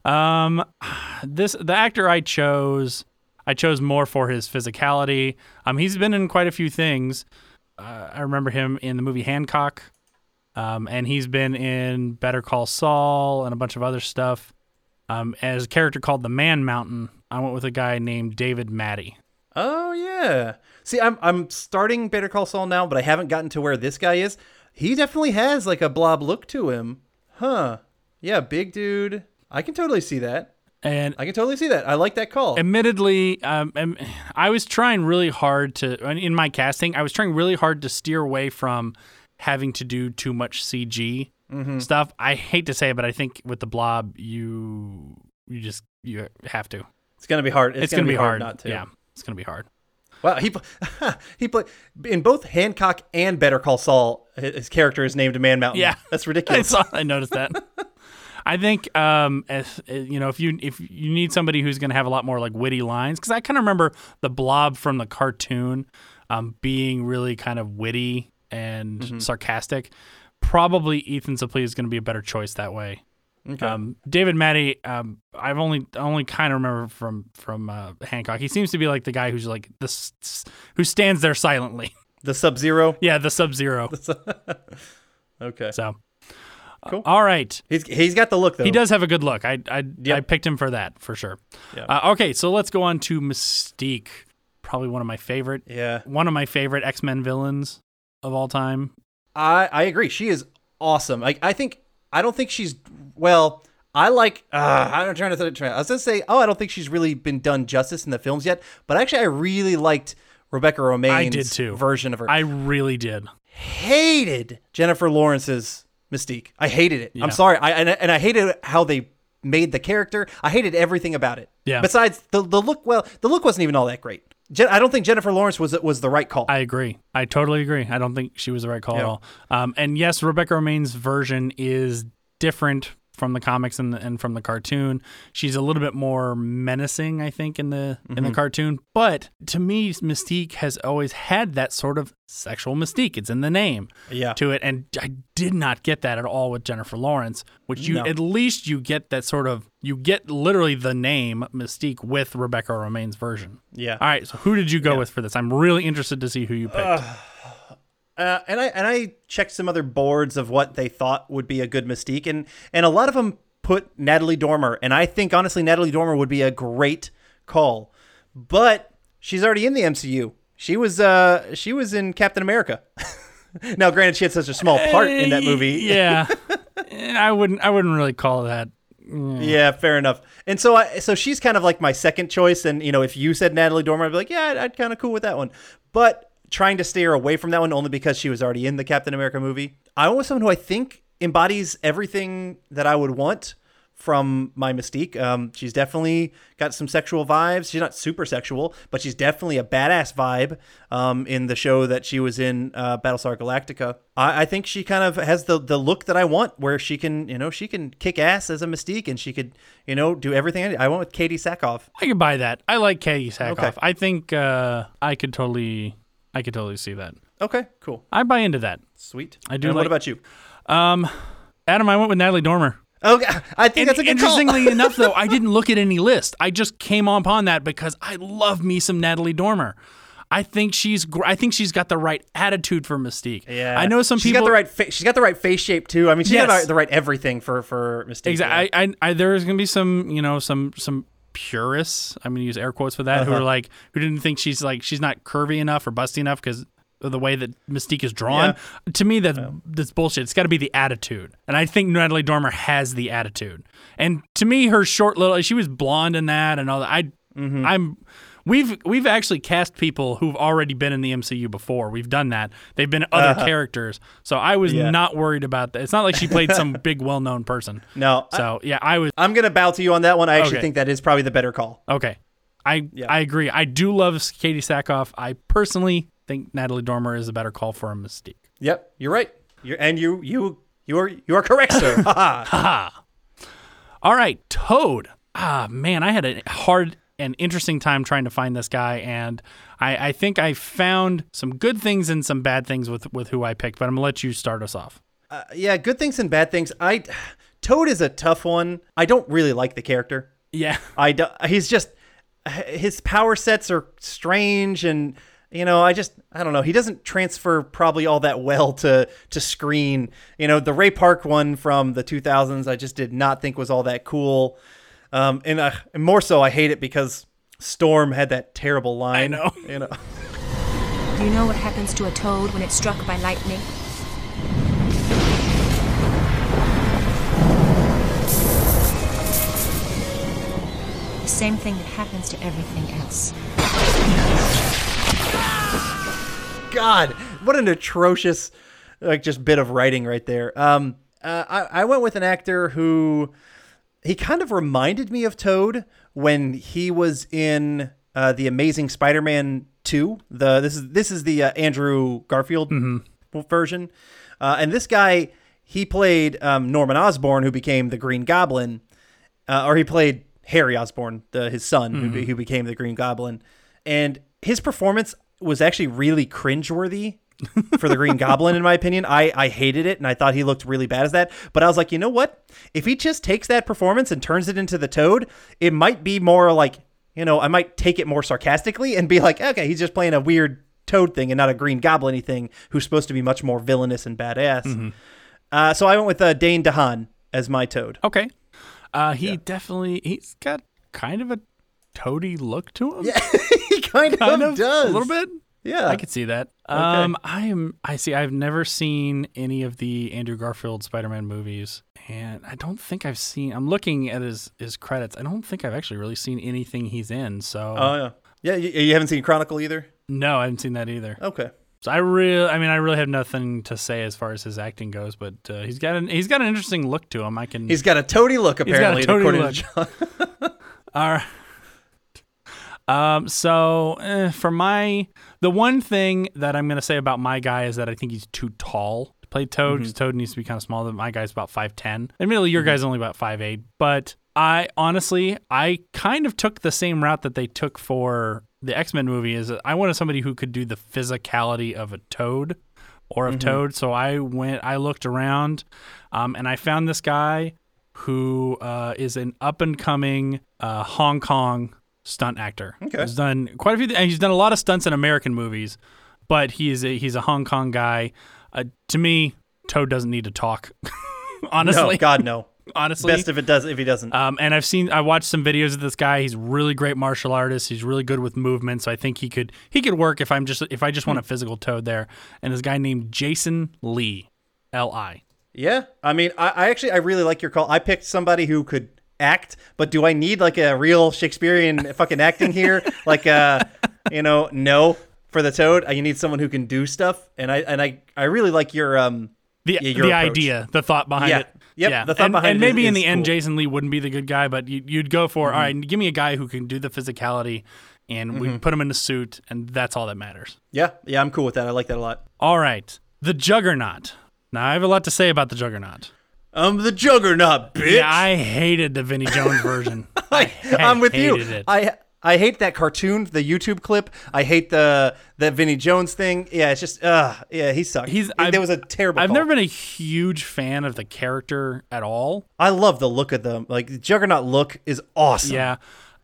Um, this the actor I chose. I chose more for his physicality. Um, he's been in quite a few things. Uh, I remember him in the movie Hancock. Um, and he's been in Better Call Saul and a bunch of other stuff. Um, as a character called the Man Mountain, I went with a guy named David Mattey. Oh yeah. See, I'm I'm starting Better Call Saul now, but I haven't gotten to where this guy is. He definitely has like a blob look to him. Huh. Yeah, big dude. I can totally see that. And I can totally see that. I like that call. Admittedly, um, I was trying really hard to in my casting. I was trying really hard to steer away from having to do too much CG Mhm. stuff. I hate to say it, but I think with the Blob, you you just you have to. It's gonna be hard. It's, gonna, be hard. not to. Yeah, it's gonna be hard. Wow, he [LAUGHS] he played in both Hancock and Better Call Saul. His character is named Man Mountain. Yeah, that's [LAUGHS] I ridiculous. saw. I noticed that. [LAUGHS] I think, um, if, you know, if you if you need somebody who's going to have a lot more like witty lines, because I kind of remember the Blob from the cartoon, um, being really kind of witty and Mm-hmm. sarcastic. Probably Ethan Suplee is going to be a better choice that way. Okay. Um, David Mattey, um, I've only only kind of remember from from uh, Hancock. He seems to be like the guy who's like this, who stands there silently. [LAUGHS] The Sub Zero. Yeah, the Sub Zero. [LAUGHS] okay. So, Cool. all right. He's he's got the look though. He does have a good look. I I, I picked him for that for sure. Yeah. Uh, okay, so let's go on to Mystique. Probably one of my favorite. Yeah. One of my favorite X Men villains of all time. I I agree. She is awesome. I I think I don't think she's well. I like. Uh, I'm trying to. Try, I was gonna say. Oh, I don't think she's really been done justice in the films yet. But actually, I really liked Rebecca Romijn's I did too. version of her. I really did. hated Jennifer Lawrence's Mystique. I hated it. Yeah. I'm sorry. I and, I- and I hated how they made the character. I hated everything about it. Yeah. Besides the the look. Well, the look wasn't even all that great. Jen, I don't think Jennifer Lawrence was was the right call. I agree. I totally agree. I don't think she was the right call at all. Um, and yes, Rebecca Romijn's version is different from the comics and, the, and from the cartoon. She's a little bit more menacing, I think, in the in the Mhm. cartoon. But to me, Mystique has always had that sort of sexual mystique. It's in the name. Yeah. To it, and I did not get that at all with Jennifer Lawrence. Which you No. at least you get that sort of you get literally the name Mystique with Rebecca Romijn's version. Yeah. All right. So who did you go with for this? I'm really interested to see who you picked. Uh, and I and I checked some other boards of what they thought would be a good Mystique, and and a lot of them put Natalie Dormer, and I think honestly Natalie Dormer would be a great call, but she's already in the MCU. She was uh she was in Captain America. [LAUGHS] now, granted, she had such a small part in that movie. yeah, [LAUGHS] I wouldn't. I wouldn't really call that. Mm. Yeah, fair enough. And so I so she's kind of like my second choice. And you know, if you said Natalie Dormer, I'd be like, yeah, I'd, I'd kind of cool with that one. But trying to steer away from that one only because she was already in the Captain America movie. I went with someone who I think embodies everything that I would want from my Mystique. Um, she's definitely got some sexual vibes. She's not super sexual, but she's definitely a badass vibe um, in the show that she was in, uh, Battlestar Galactica. I, I think she kind of has the the look that I want, where she can, you know, she can kick ass as a Mystique, and she could, you know, do everything. I. I went with Katee Sackhoff. I could buy that. I like Katee Sackhoff. Okay. I think uh, I could totally. I could totally see that. Okay, cool, I buy into that. sweet. I do. And like, what about you? Um, Adam, I went with Natalie Dormer. Okay, I think And that's a good interestingly [LAUGHS] enough, though, I didn't look at any list. I just came upon that because I love me some Natalie Dormer. I think she's. Gr- I think she's got the right attitude for Mystique. Yeah, I know some She's people. got the right. Fa- she's got the right face shape too. I mean, she's got the- right everything for for Mystique. Exactly. I, I, I, there's gonna be some, you know, some some purists. I'm gonna use air quotes for that, who Uh-huh. are like, who didn't think she's like, she's not curvy enough or busty enough because of the way that Mystique is drawn. To me, that's that's bullshit. It's got to be the attitude, and I think Natalie Dormer has the attitude. And to me, her short little she was blonde in that and all that. I Mm-hmm. I'm. We've we've actually cast people who've already been in the MCU before. We've done that. They've been other Uh-huh. characters, so I was Yeah. not worried about that. It's not like she played some [LAUGHS] big well known person. No, So yeah, I was I'm gonna bow to you on that one. I actually Okay. think that is probably the better call. okay. I I agree. I do love Katee Sackhoff. I personally think Natalie Dormer is a better call for a Mystique. Yep, you're right. You're and you you you are you are correct, sir. [LAUGHS] Ha ha. All right, Toad. Ah, man, I had a hard and interesting time trying to find this guy, and I, I think I found some good things and some bad things with with who I picked. But I'm gonna let you start us off. Uh, yeah, good things and bad things. I Toad is a tough one. I don't really like the character. Yeah, [LAUGHS] I do, he's just his power sets are strange and you know I just I don't know he doesn't transfer probably all that well to to screen you know the Ray Park one from the 2000s I just did not think was all that cool um and, uh, and more so I hate it because Storm had that terrible line I know you know [LAUGHS] Do you know what happens to a toad when it's struck by lightning? The same thing that happens to everything else. God, what an atrocious, like just bit of writing right there. Um, uh, I, I went with an actor who he kind of reminded me of Toad when he was in uh, the Amazing Spider-Man two. The this is this is the uh, Andrew Garfield version, uh, and this guy he played um, Norman Osborn, who became the Green Goblin, uh, or he played Harry Osborn, the, his son, who, be, Mhm. who became the Green Goblin, and his performance was actually really cringeworthy for the Green Goblin, in my opinion. I, I hated it, and I thought he looked really bad as that. But I was like, you know what? If he just takes that performance and turns it into the Toad, it might be more like, you know, I might take it more sarcastically and be like, okay, he's just playing a weird Toad thing and not a Green Goblin thing who's supposed to be much more villainous and badass. Uh, so I went with uh, Dane DeHaan as my Toad. Okay. Uh, he definitely he's got kind of a toady look to him. Yeah, [LAUGHS] he kind, of, does a little bit. Yeah, I could see that. Okay. Um, I am. I see. I've never seen any of the Andrew Garfield Spider-Man movies, and I don't think I've seen. I'm looking at his his credits. I don't think I've actually really seen anything he's in. So. Oh yeah, yeah. You, you haven't seen Chronicle either. No, I haven't seen that either. Okay. So I really, I mean, I really have nothing to say as far as his acting goes, but uh, he's got an he's got an interesting look to him. I can. He's got a toady look He's got a apparently, toady according look. to John. [LAUGHS] All right. Um. So eh, for my, the one thing that I'm gonna say about my guy is that I think he's too tall to play Toad. 'cause Toad needs to be kind of small. My guy's about five ten. Admittedly, your guy's only about five eight. But I honestly, I kind of took the same route that they took for the X Men movie. Is that I wanted somebody who could do the physicality of a Toad or of Mhm. Toad. So I went, I looked around, um, and I found this guy who uh, is an up and coming uh, Hong Kong stunt actor. Okay. he's done quite a few. And he's done a lot of stunts in American movies, but he's a, he's a Hong Kong guy. Uh, to me, Toad doesn't need to talk. [LAUGHS] Honestly, No, God no. [LAUGHS] Honestly, Best if it does if he doesn't. um, and I've seen, I watched some videos of this guy. He's really great martial artist. He's really good with movement. So I think he could, he could work if I'm just, if I just want a Hmm. physical toad there. And this guy named Jason Lee, L I. Yeah, I mean, I, I actually I really like your call. I picked somebody who could act, but do I need like a real Shakespearean fucking acting here? Like, uh, you know, no for the Toad. You need someone who can do stuff, and I and I I really like your um the yeah, the approach. idea, the thought behind Yeah. it. Yep, yeah. the thought and, behind and it is- maybe in the end, cool. Jason Lee wouldn't be the good guy, but you, you'd go for Mhm. all right. Give me a guy who can do the physicality, and we Mhm. put him in a suit, and that's all that matters. Yeah, yeah, I'm cool with that. I like that a lot. All right, the Juggernaut. Now I have a lot to say about the Juggernaut. I'm the Juggernaut, bitch. Yeah, I hated the Vinnie Jones version. [LAUGHS] I, I'm with you. It. I I hate that cartoon, the YouTube clip. I hate the the Vinnie Jones thing. Yeah, it's just uh yeah, he sucked. He's. It- there was a terrible. I've call. never been a huge fan of the character at all. I love the look of them. Like the Juggernaut look is awesome. Yeah.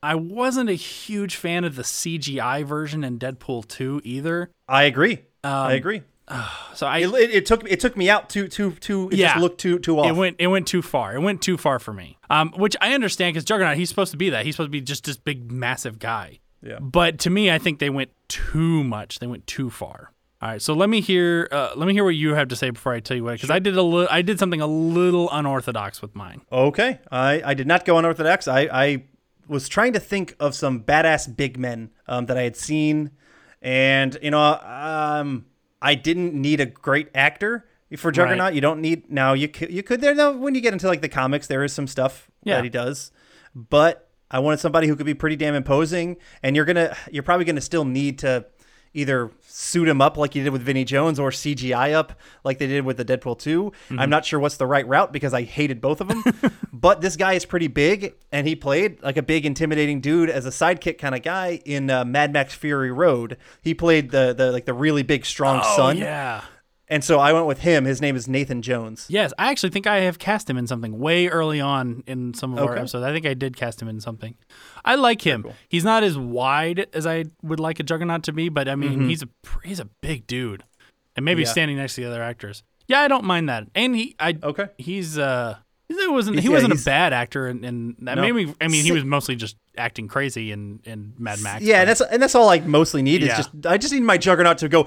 I wasn't a huge fan of the CGI version in Deadpool 2 either. I agree. I Um, agree. [SIGHS] So I it, it, took it took me out too too too. It yeah, just looked too too off. It went it went too far. It went too far for me. Um, which I understand because Juggernaut he's supposed to be that. He's supposed to be just this big massive guy. Yeah. But to me, I think they went too much. They went too far. All right, so let me hear uh, let me hear what you have to say before I tell you what because I did a li- I did something a little unorthodox with mine. Okay, I, I did not go unorthodox. I, I was trying to think of some badass big men um, that I had seen, and you know, um, I didn't need a great actor for Juggernaut. Right. You don't need now. You could, you could there now when you get into like the comics, there is some stuff Yeah. that he does, but I wanted somebody who could be pretty damn imposing, and you're gonna you're probably gonna still need to either suit him up like you did with Vinnie Jones or CGI up like they did with the Deadpool 2. I'm not sure what's the right route because I hated both of them. [LAUGHS] but this guy is pretty big and he played like a big intimidating dude as a sidekick kind of guy in uh, Mad Max Fury Road. He played the the like the really big strong Oh, son. yeah. And so I went with him. His name is Nathan Jones. Yes, I actually think I have cast him in something way early on in some of our episodes. I think I did cast him in something. I like him. He's not as wide as I would like a Juggernaut to be, but I mean, Mhm. he's a he's a big dude, and maybe Yeah. standing next to the other actors. Yeah, I don't mind that. And he, I okay, he's uh. He wasn't. He yeah, wasn't a bad actor, and, and that No. maybe. I mean, he was mostly just acting crazy in, in Mad Max. Yeah, and that's and that's all I mostly need Yeah. is just I just need my Juggernaut to go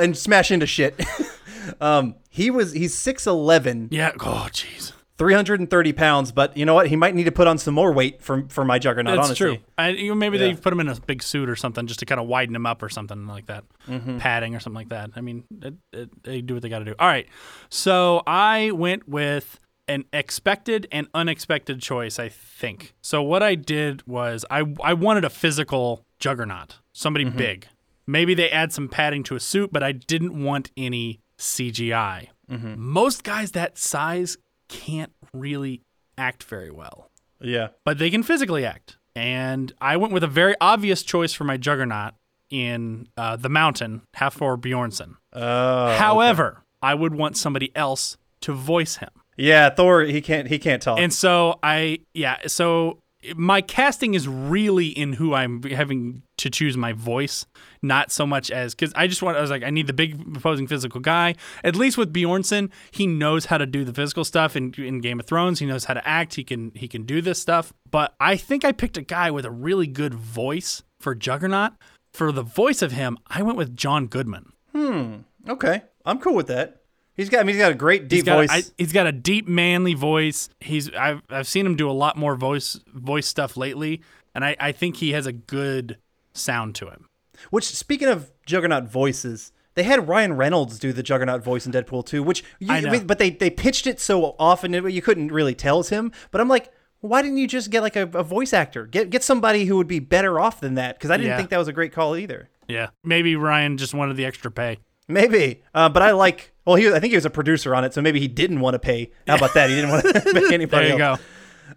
and smash into shit. [LAUGHS] um, he was he's six eleven. Yeah. Oh, jeez. 330 pounds, but you know what? He might need to put on some more weight for for my Juggernaut. That's honestly. true. I, you know, maybe Yeah. they put him in a big suit or something just to kind of widen him up or something like that, Mhm. padding or something like that. I mean, it, it, they do what they got to do. All right, so I went with an expected and unexpected choice. I think. So what I did was I I wanted a physical juggernaut, somebody Mhm. big. Maybe they add some padding to a suit, but I didn't want any CGI. Mhm. Most guys that size can't really act very well Yeah. but they can physically act. And I went with a very obvious choice for my juggernaut in uh, The Mountain, Hafthor Bjornsson. Oh. However, I would want somebody else to voice him. Yeah, Thor. He can't. He can't talk. And so I, yeah, so my casting is really in who I'm having to choose my voice, not so much as because I just want. I was like, I need the big opposing physical guy. At least with Bjornsson, he knows how to do the physical stuff. In, in Game of Thrones, he knows how to act. He can he can do this stuff. But I think I picked a guy with a really good voice for Juggernaut. For the voice of him, I went with John Goodman. Hmm. Okay. I'm cool with that. He's got. I mean, he's got a great deep he's got, voice. I, he's got a deep manly voice. He's I've I've seen him do a lot more voice voice stuff lately, and I, I think he has a good sound to him. Which, speaking of Juggernaut voices, they had Ryan Reynolds do the Juggernaut voice in Deadpool 2, which you, I know. but they they pitched it so often you couldn't really tell it's him. But I'm like, why didn't you just get like a, a voice actor? Get get somebody who would be better off than that? Because I didn't Yeah. think that was a great call either. Yeah, maybe Ryan just wanted the extra pay. Maybe, uh, but I like. Well, he I think he was a producer on it, so maybe he didn't want to pay. How about that? He didn't want to [LAUGHS] pay anybody. There you else.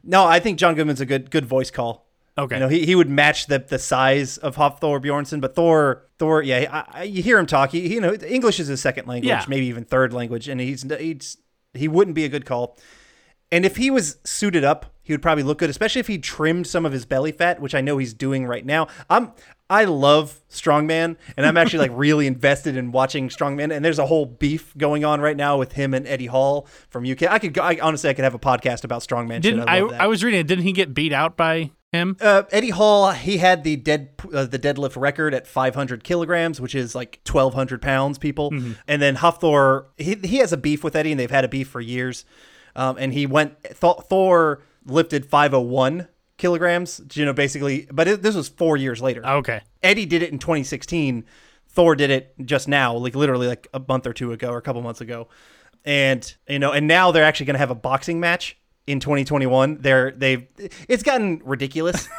No, I think John Goodman's a good good voice call. Okay. You know, he, he would match the the size of Hafthor Bjornsson, but Thor Thor, yeah, I, I, you hear him talk. He, he- you know, English is his second language, Yeah. maybe even third language, and he's he's he wouldn't be a good call. And if he was suited up, he would probably look good, especially if he trimmed some of his belly fat, which I know he's doing right now. I'm I love Strongman, and I'm actually like really invested in watching Strongman. And there's a whole beef going on right now with him and Eddie Hall from UK. I could go, I, honestly, I could have a podcast about Strongman. Didn't I? that. I was reading it. Didn't he get beat out by him? Uh, Eddie Hall, he had the dead uh, the deadlift record at 500 kilograms, which is like 1,200 pounds, people. Mm-hmm. And then Hafthor, he, he has a beef with Eddie, and they've had a beef for years. Um, and he went, Th- Thor lifted 501 kilograms, you know, basically, but it, this was four years later. Okay. Eddie did it in 2016. Thor did it just now, like literally like a month or two ago or a couple months ago. And you know, and now they're actually going to have a boxing match in 2021. They're they've it's gotten ridiculous. [LAUGHS]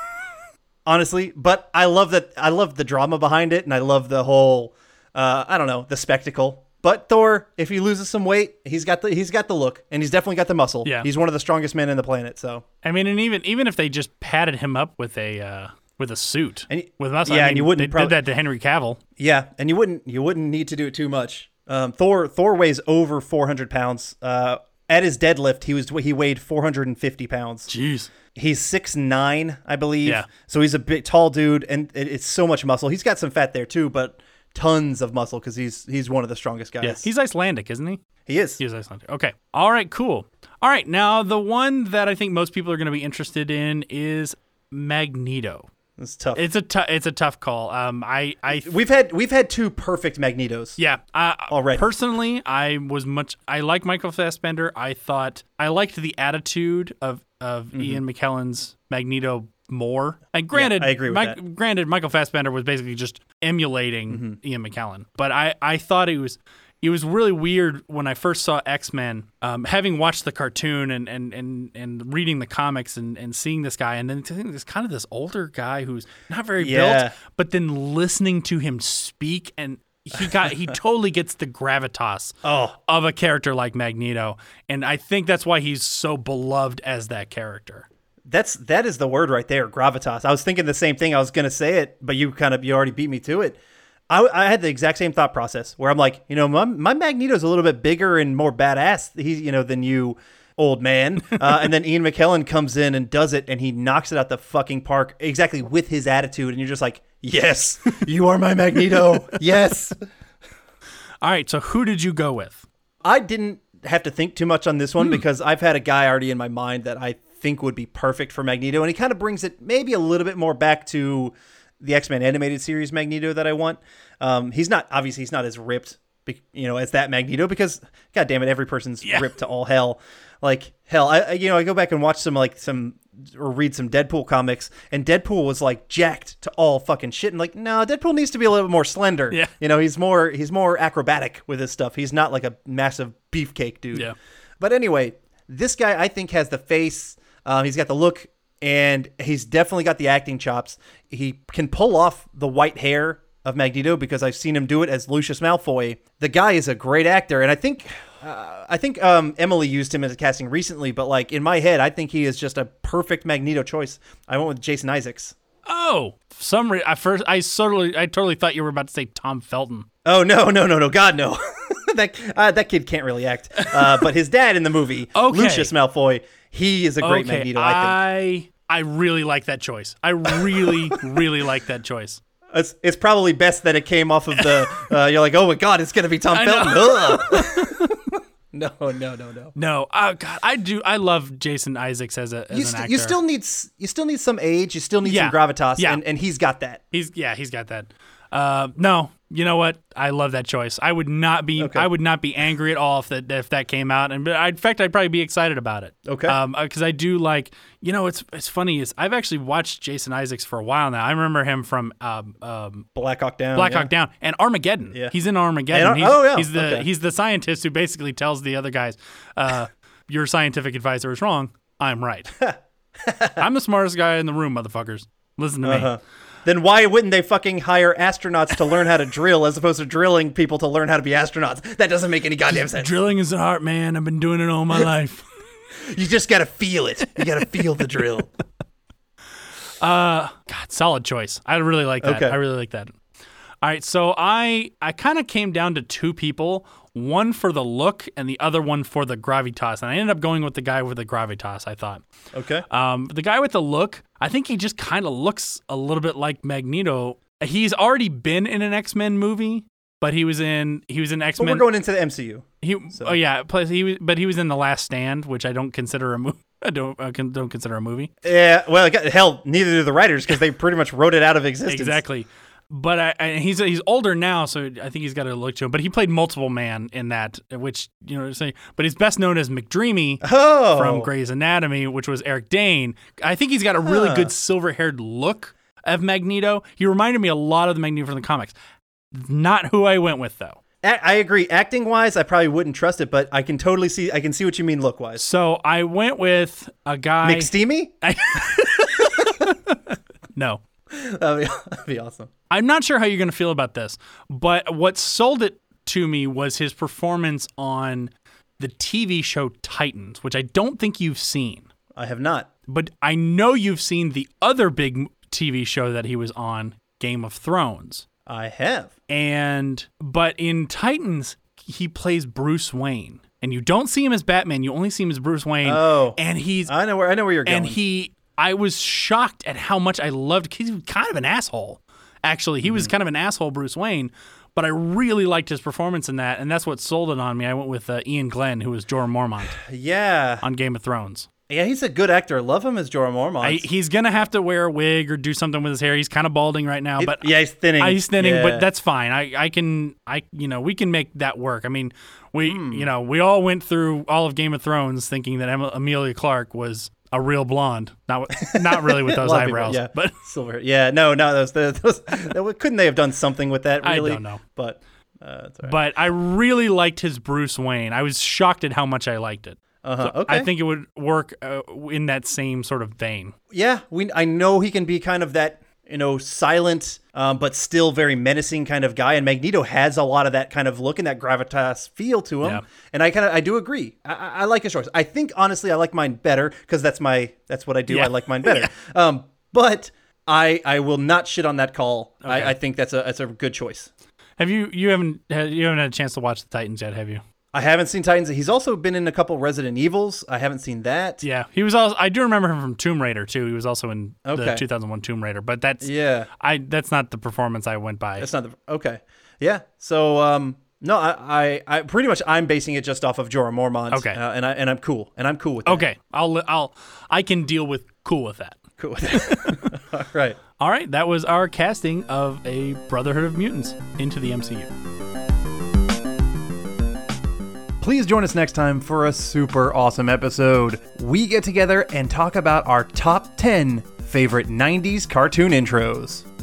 honestly, but I love that I love the drama behind it and I love the whole uh I don't know, the spectacle. But Thor, if he loses some weight, he's got the he's got the look and he's definitely got the muscle. Yeah. He's one of the strongest men in the planet, so I mean, and even even if they just padded him up with a uh, with a suit and with muscle, yeah, I and you wouldn't they prob- did that to Henry Cavill. Yeah, and you wouldn't you wouldn't need to do it too much. Um, Thor Thor weighs over 400 pounds. Uh, at his deadlift, he was he weighed 450 pounds. Jeez. He's six nine, I believe. Yeah. So he's a big tall dude, and it, it's so much muscle. He's got some fat there too, but tons of muscle because he's he's one of the strongest guys. Yeah, he's Icelandic, isn't he? He is. He is Icelandic. Okay. All right. Cool. All right. Now the one that I think most people are going to be interested in is Magneto. It's tough. It's a tou- it's a tough call. Um, I I we've had we've had two perfect Magnetos. Yeah. Uh, Already. Personally, I was much. I like Michael Fassbender. I thought I liked the attitude of of Ian McKellen's Magneto more. And granted, I agree with Mike- that. Granted, Michael Fassbender was basically just emulating Ian McKellen. But I I thought it was. It was really weird when I first saw X Men, um, having watched the cartoon and, and, and, and reading the comics and, and seeing this guy, and then this kind of this older guy who's not very Yeah. built, but then listening to him speak and he got he [LAUGHS] totally gets the gravitas Oh. of a character like Magneto, and I think that's why he's so beloved as that character. That's that is the word right there, gravitas. I was thinking the same thing. I was gonna say it, but you kind of you already beat me to it. I, I had the exact same thought process where I'm like, you know, my, my Magneto's a little bit bigger and more badass, he's you know, than you, old man. [LAUGHS] Uh, and then Ian McKellen comes in and does it, and he knocks it out the fucking park exactly with his attitude, and you're just like, yes, [LAUGHS] you are my Magneto, yes. [LAUGHS] All right, so who did you go with? I didn't have to think too much on this one because I've had a guy already in my mind that I think would be perfect for Magneto, and he kind of brings it maybe a little bit more back to the X Men animated series Magneto that I want. Um, he's not obviously he's not as ripped, you know, as that Magneto because God damn it, every person's ripped to all hell. Like hell, I I- you know I go back and watch some like some or read some Deadpool comics, and Deadpool was like jacked to all fucking shit, and like no, Deadpool needs to be a little bit more slender. Yeah. you know he's more he's more acrobatic with his stuff. He's not like a massive beefcake dude. Yeah. But anyway, this guy I think has the face. Uh, he's got the look, and he's definitely got the acting chops. He can pull off the white hair of Magneto because I've seen him do it as Lucius Malfoy. The guy is a great actor, and I think. Uh, I think um, Emily used him as a casting recently, but like in my head, I think he is just a perfect Magneto choice. I went with Jason Isaacs. Oh, some re- I first I totally I totally thought you were about to say Tom Felton. Oh no, no, no, no, God no! [LAUGHS] that uh, that kid can't really act. Uh, but his dad in the movie, [LAUGHS] Okay. Lucius Malfoy, he is a great okay, Magneto. I think. I I really like that choice. I really [LAUGHS] really like that choice. It's, it's probably best that it came off of the. [LAUGHS] Uh, you're like, oh my god, it's gonna be Tom I Felton. [LAUGHS] no, no, no, no. No, oh god, I do. I love Jason Isaacs as a as You, an st- actor. you still need you still need some age. You still need Yeah. some gravitas. Yeah. and, and he's got that. He's yeah, he's got that. Uh, no, you know what? I love that choice. I would not be I would not be angry at all if that if that came out, and I, in fact, I'd probably be excited about it. Okay. Um, because I do like you know it's it's funny is I've actually watched Jason Isaacs for a while now. I remember him from um, um Black Hawk Down. Black yeah. Hawk Down and Armageddon. Yeah. He's in Armageddon. And- he's, oh, yeah. He's the Okay. he's the scientist who basically tells the other guys, uh, [LAUGHS] "Your scientific advisor is wrong. I'm right. [LAUGHS] I'm the smartest guy in the room, motherfuckers. Listen to me." Then why wouldn't they fucking hire astronauts to learn how to drill as opposed to drilling people to learn how to be astronauts? That doesn't make any goddamn sense. Drilling is an art, man. I've been doing it all my [LAUGHS] life. You just gotta feel it. You gotta feel the drill. [LAUGHS] Uh, God, solid choice. I really like that. Okay. I really like that. All right, so I I kind of came down to two people, one for the look and the other one for the gravitas, and I ended up going with the guy with the gravitas. I thought. Okay. Um, the guy with the look, I think he just kind of looks a little bit like Magneto. He's already been in an X Men movie, but he was in he was in X Men. we're going into the MCU. He, oh yeah, plus he was, but he was in the Last Stand, which I don't consider a movie. [LAUGHS] I don't I don't consider a movie. Yeah, well, hell, neither do the writers because they pretty much wrote it out of existence. Exactly. But I, I, he's he's older now, so I think he's got to look to him. But he played multiple man in that, which you know, say. But he's best known as McDreamy Oh. from Grey's Anatomy, which was Eric Dane. I think he's got a really Huh. good silver-haired look of Magneto. He reminded me a lot of the Magneto from the comics. Not who I went with though. A- I agree. Acting wise, I probably wouldn't trust it, but I can totally see. I can see what you mean look wise. So I went with a guy. McSteamy? [LAUGHS] [LAUGHS] no. [LAUGHS] That'd be, that'd be awesome. I'm not sure how you're going to feel about this, but what sold it to me was his performance on the TV show Titans, which I don't think you've seen. I have not. But I know you've seen the other big TV show that he was on, Game of Thrones. I have. And but in Titans, he plays Bruce Wayne. And you don't see him as Batman, you only see him as Bruce Wayne. Oh. And he's I know where I know where you're going. and he I was shocked at how much I loved cuz he was kind of an asshole. Actually, he was Mm-hmm. kind of an asshole Bruce Wayne, but I really liked his performance in that and that's what sold it on me. I went with uh, Iain Glen who was Jorah Mormont [SIGHS] yeah. on Game of Thrones. Yeah, he's a good actor. I love him as Jorah Mormont. I, he's gonna have to wear a wig or do something with his hair. He's kind of balding right now, It- but yeah, he's thinning. Uh, he's thinning, Yeah. but that's fine. I, I can, I, you know, we can make that work. I mean, we, Hmm. you know, we all went through all of Game of Thrones thinking that Emma, Emilia Clarke was a real blonde. Not, [LAUGHS] not really with those of people, eyebrows, yeah. but [LAUGHS] silver. Yeah, no, no, those, those, those couldn't they have done something with that? I Really, don't know. but uh, right. But I really liked his Bruce Wayne. I was shocked at how much I liked it. Uh-huh, So okay. I think it would work uh, in that same sort of vein. yeah, we I know he can be kind of that you know silent um, but still very menacing kind of guy, and Magneto has a lot of that kind of look and that gravitas feel to him. Yeah. And I kind of I do agree. I, I like his choice. I think honestly I like mine better because that's my that's what I do. Yeah. I like mine [LAUGHS] better. um, but I I will not shit on that call. Okay. I, I think that's a that's a good choice. Have you you haven't had- you haven't had a chance to watch the Titans yet, have you? I haven't seen Titans. He's also been in a couple Resident Evils. I haven't seen that. Yeah, he was also. I do remember him from Tomb Raider too. He was also in the 2001 Tomb Raider, but that's Yeah. I that's not the performance I went by. That's not the okay. Yeah. So um no, I, I I pretty much I'm basing it just off of Jorah Mormont. Okay. Uh, and I and I'm cool. And I'm cool with that. Okay, I'll I'll I can deal with cool with that. Cool with that. [LAUGHS] All right. All right, that was our casting of a Brotherhood of Mutants into the MCU. Please join us next time for a super awesome episode. We get together and talk about our top 10 favorite 90s cartoon intros.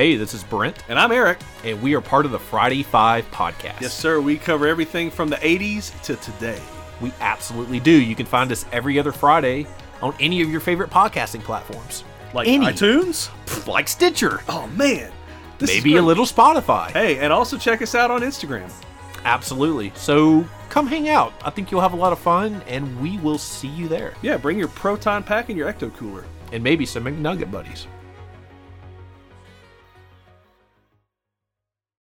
Hey, this is Brent. And I'm Eric. And we are part of the Friday Five podcast. Yes, sir. We cover everything from the 80s to today. We absolutely do. You can find us every other Friday on any of your favorite podcasting platforms. Like Any. iTunes? Like Stitcher. Oh, man. This Maybe a little Spotify. Hey, and also check us out on Instagram. Absolutely. So come hang out. I think you'll have a lot of fun, and we will see you there. Yeah, bring your Proton Pack and your Ecto Cooler. And maybe some McNugget buddies.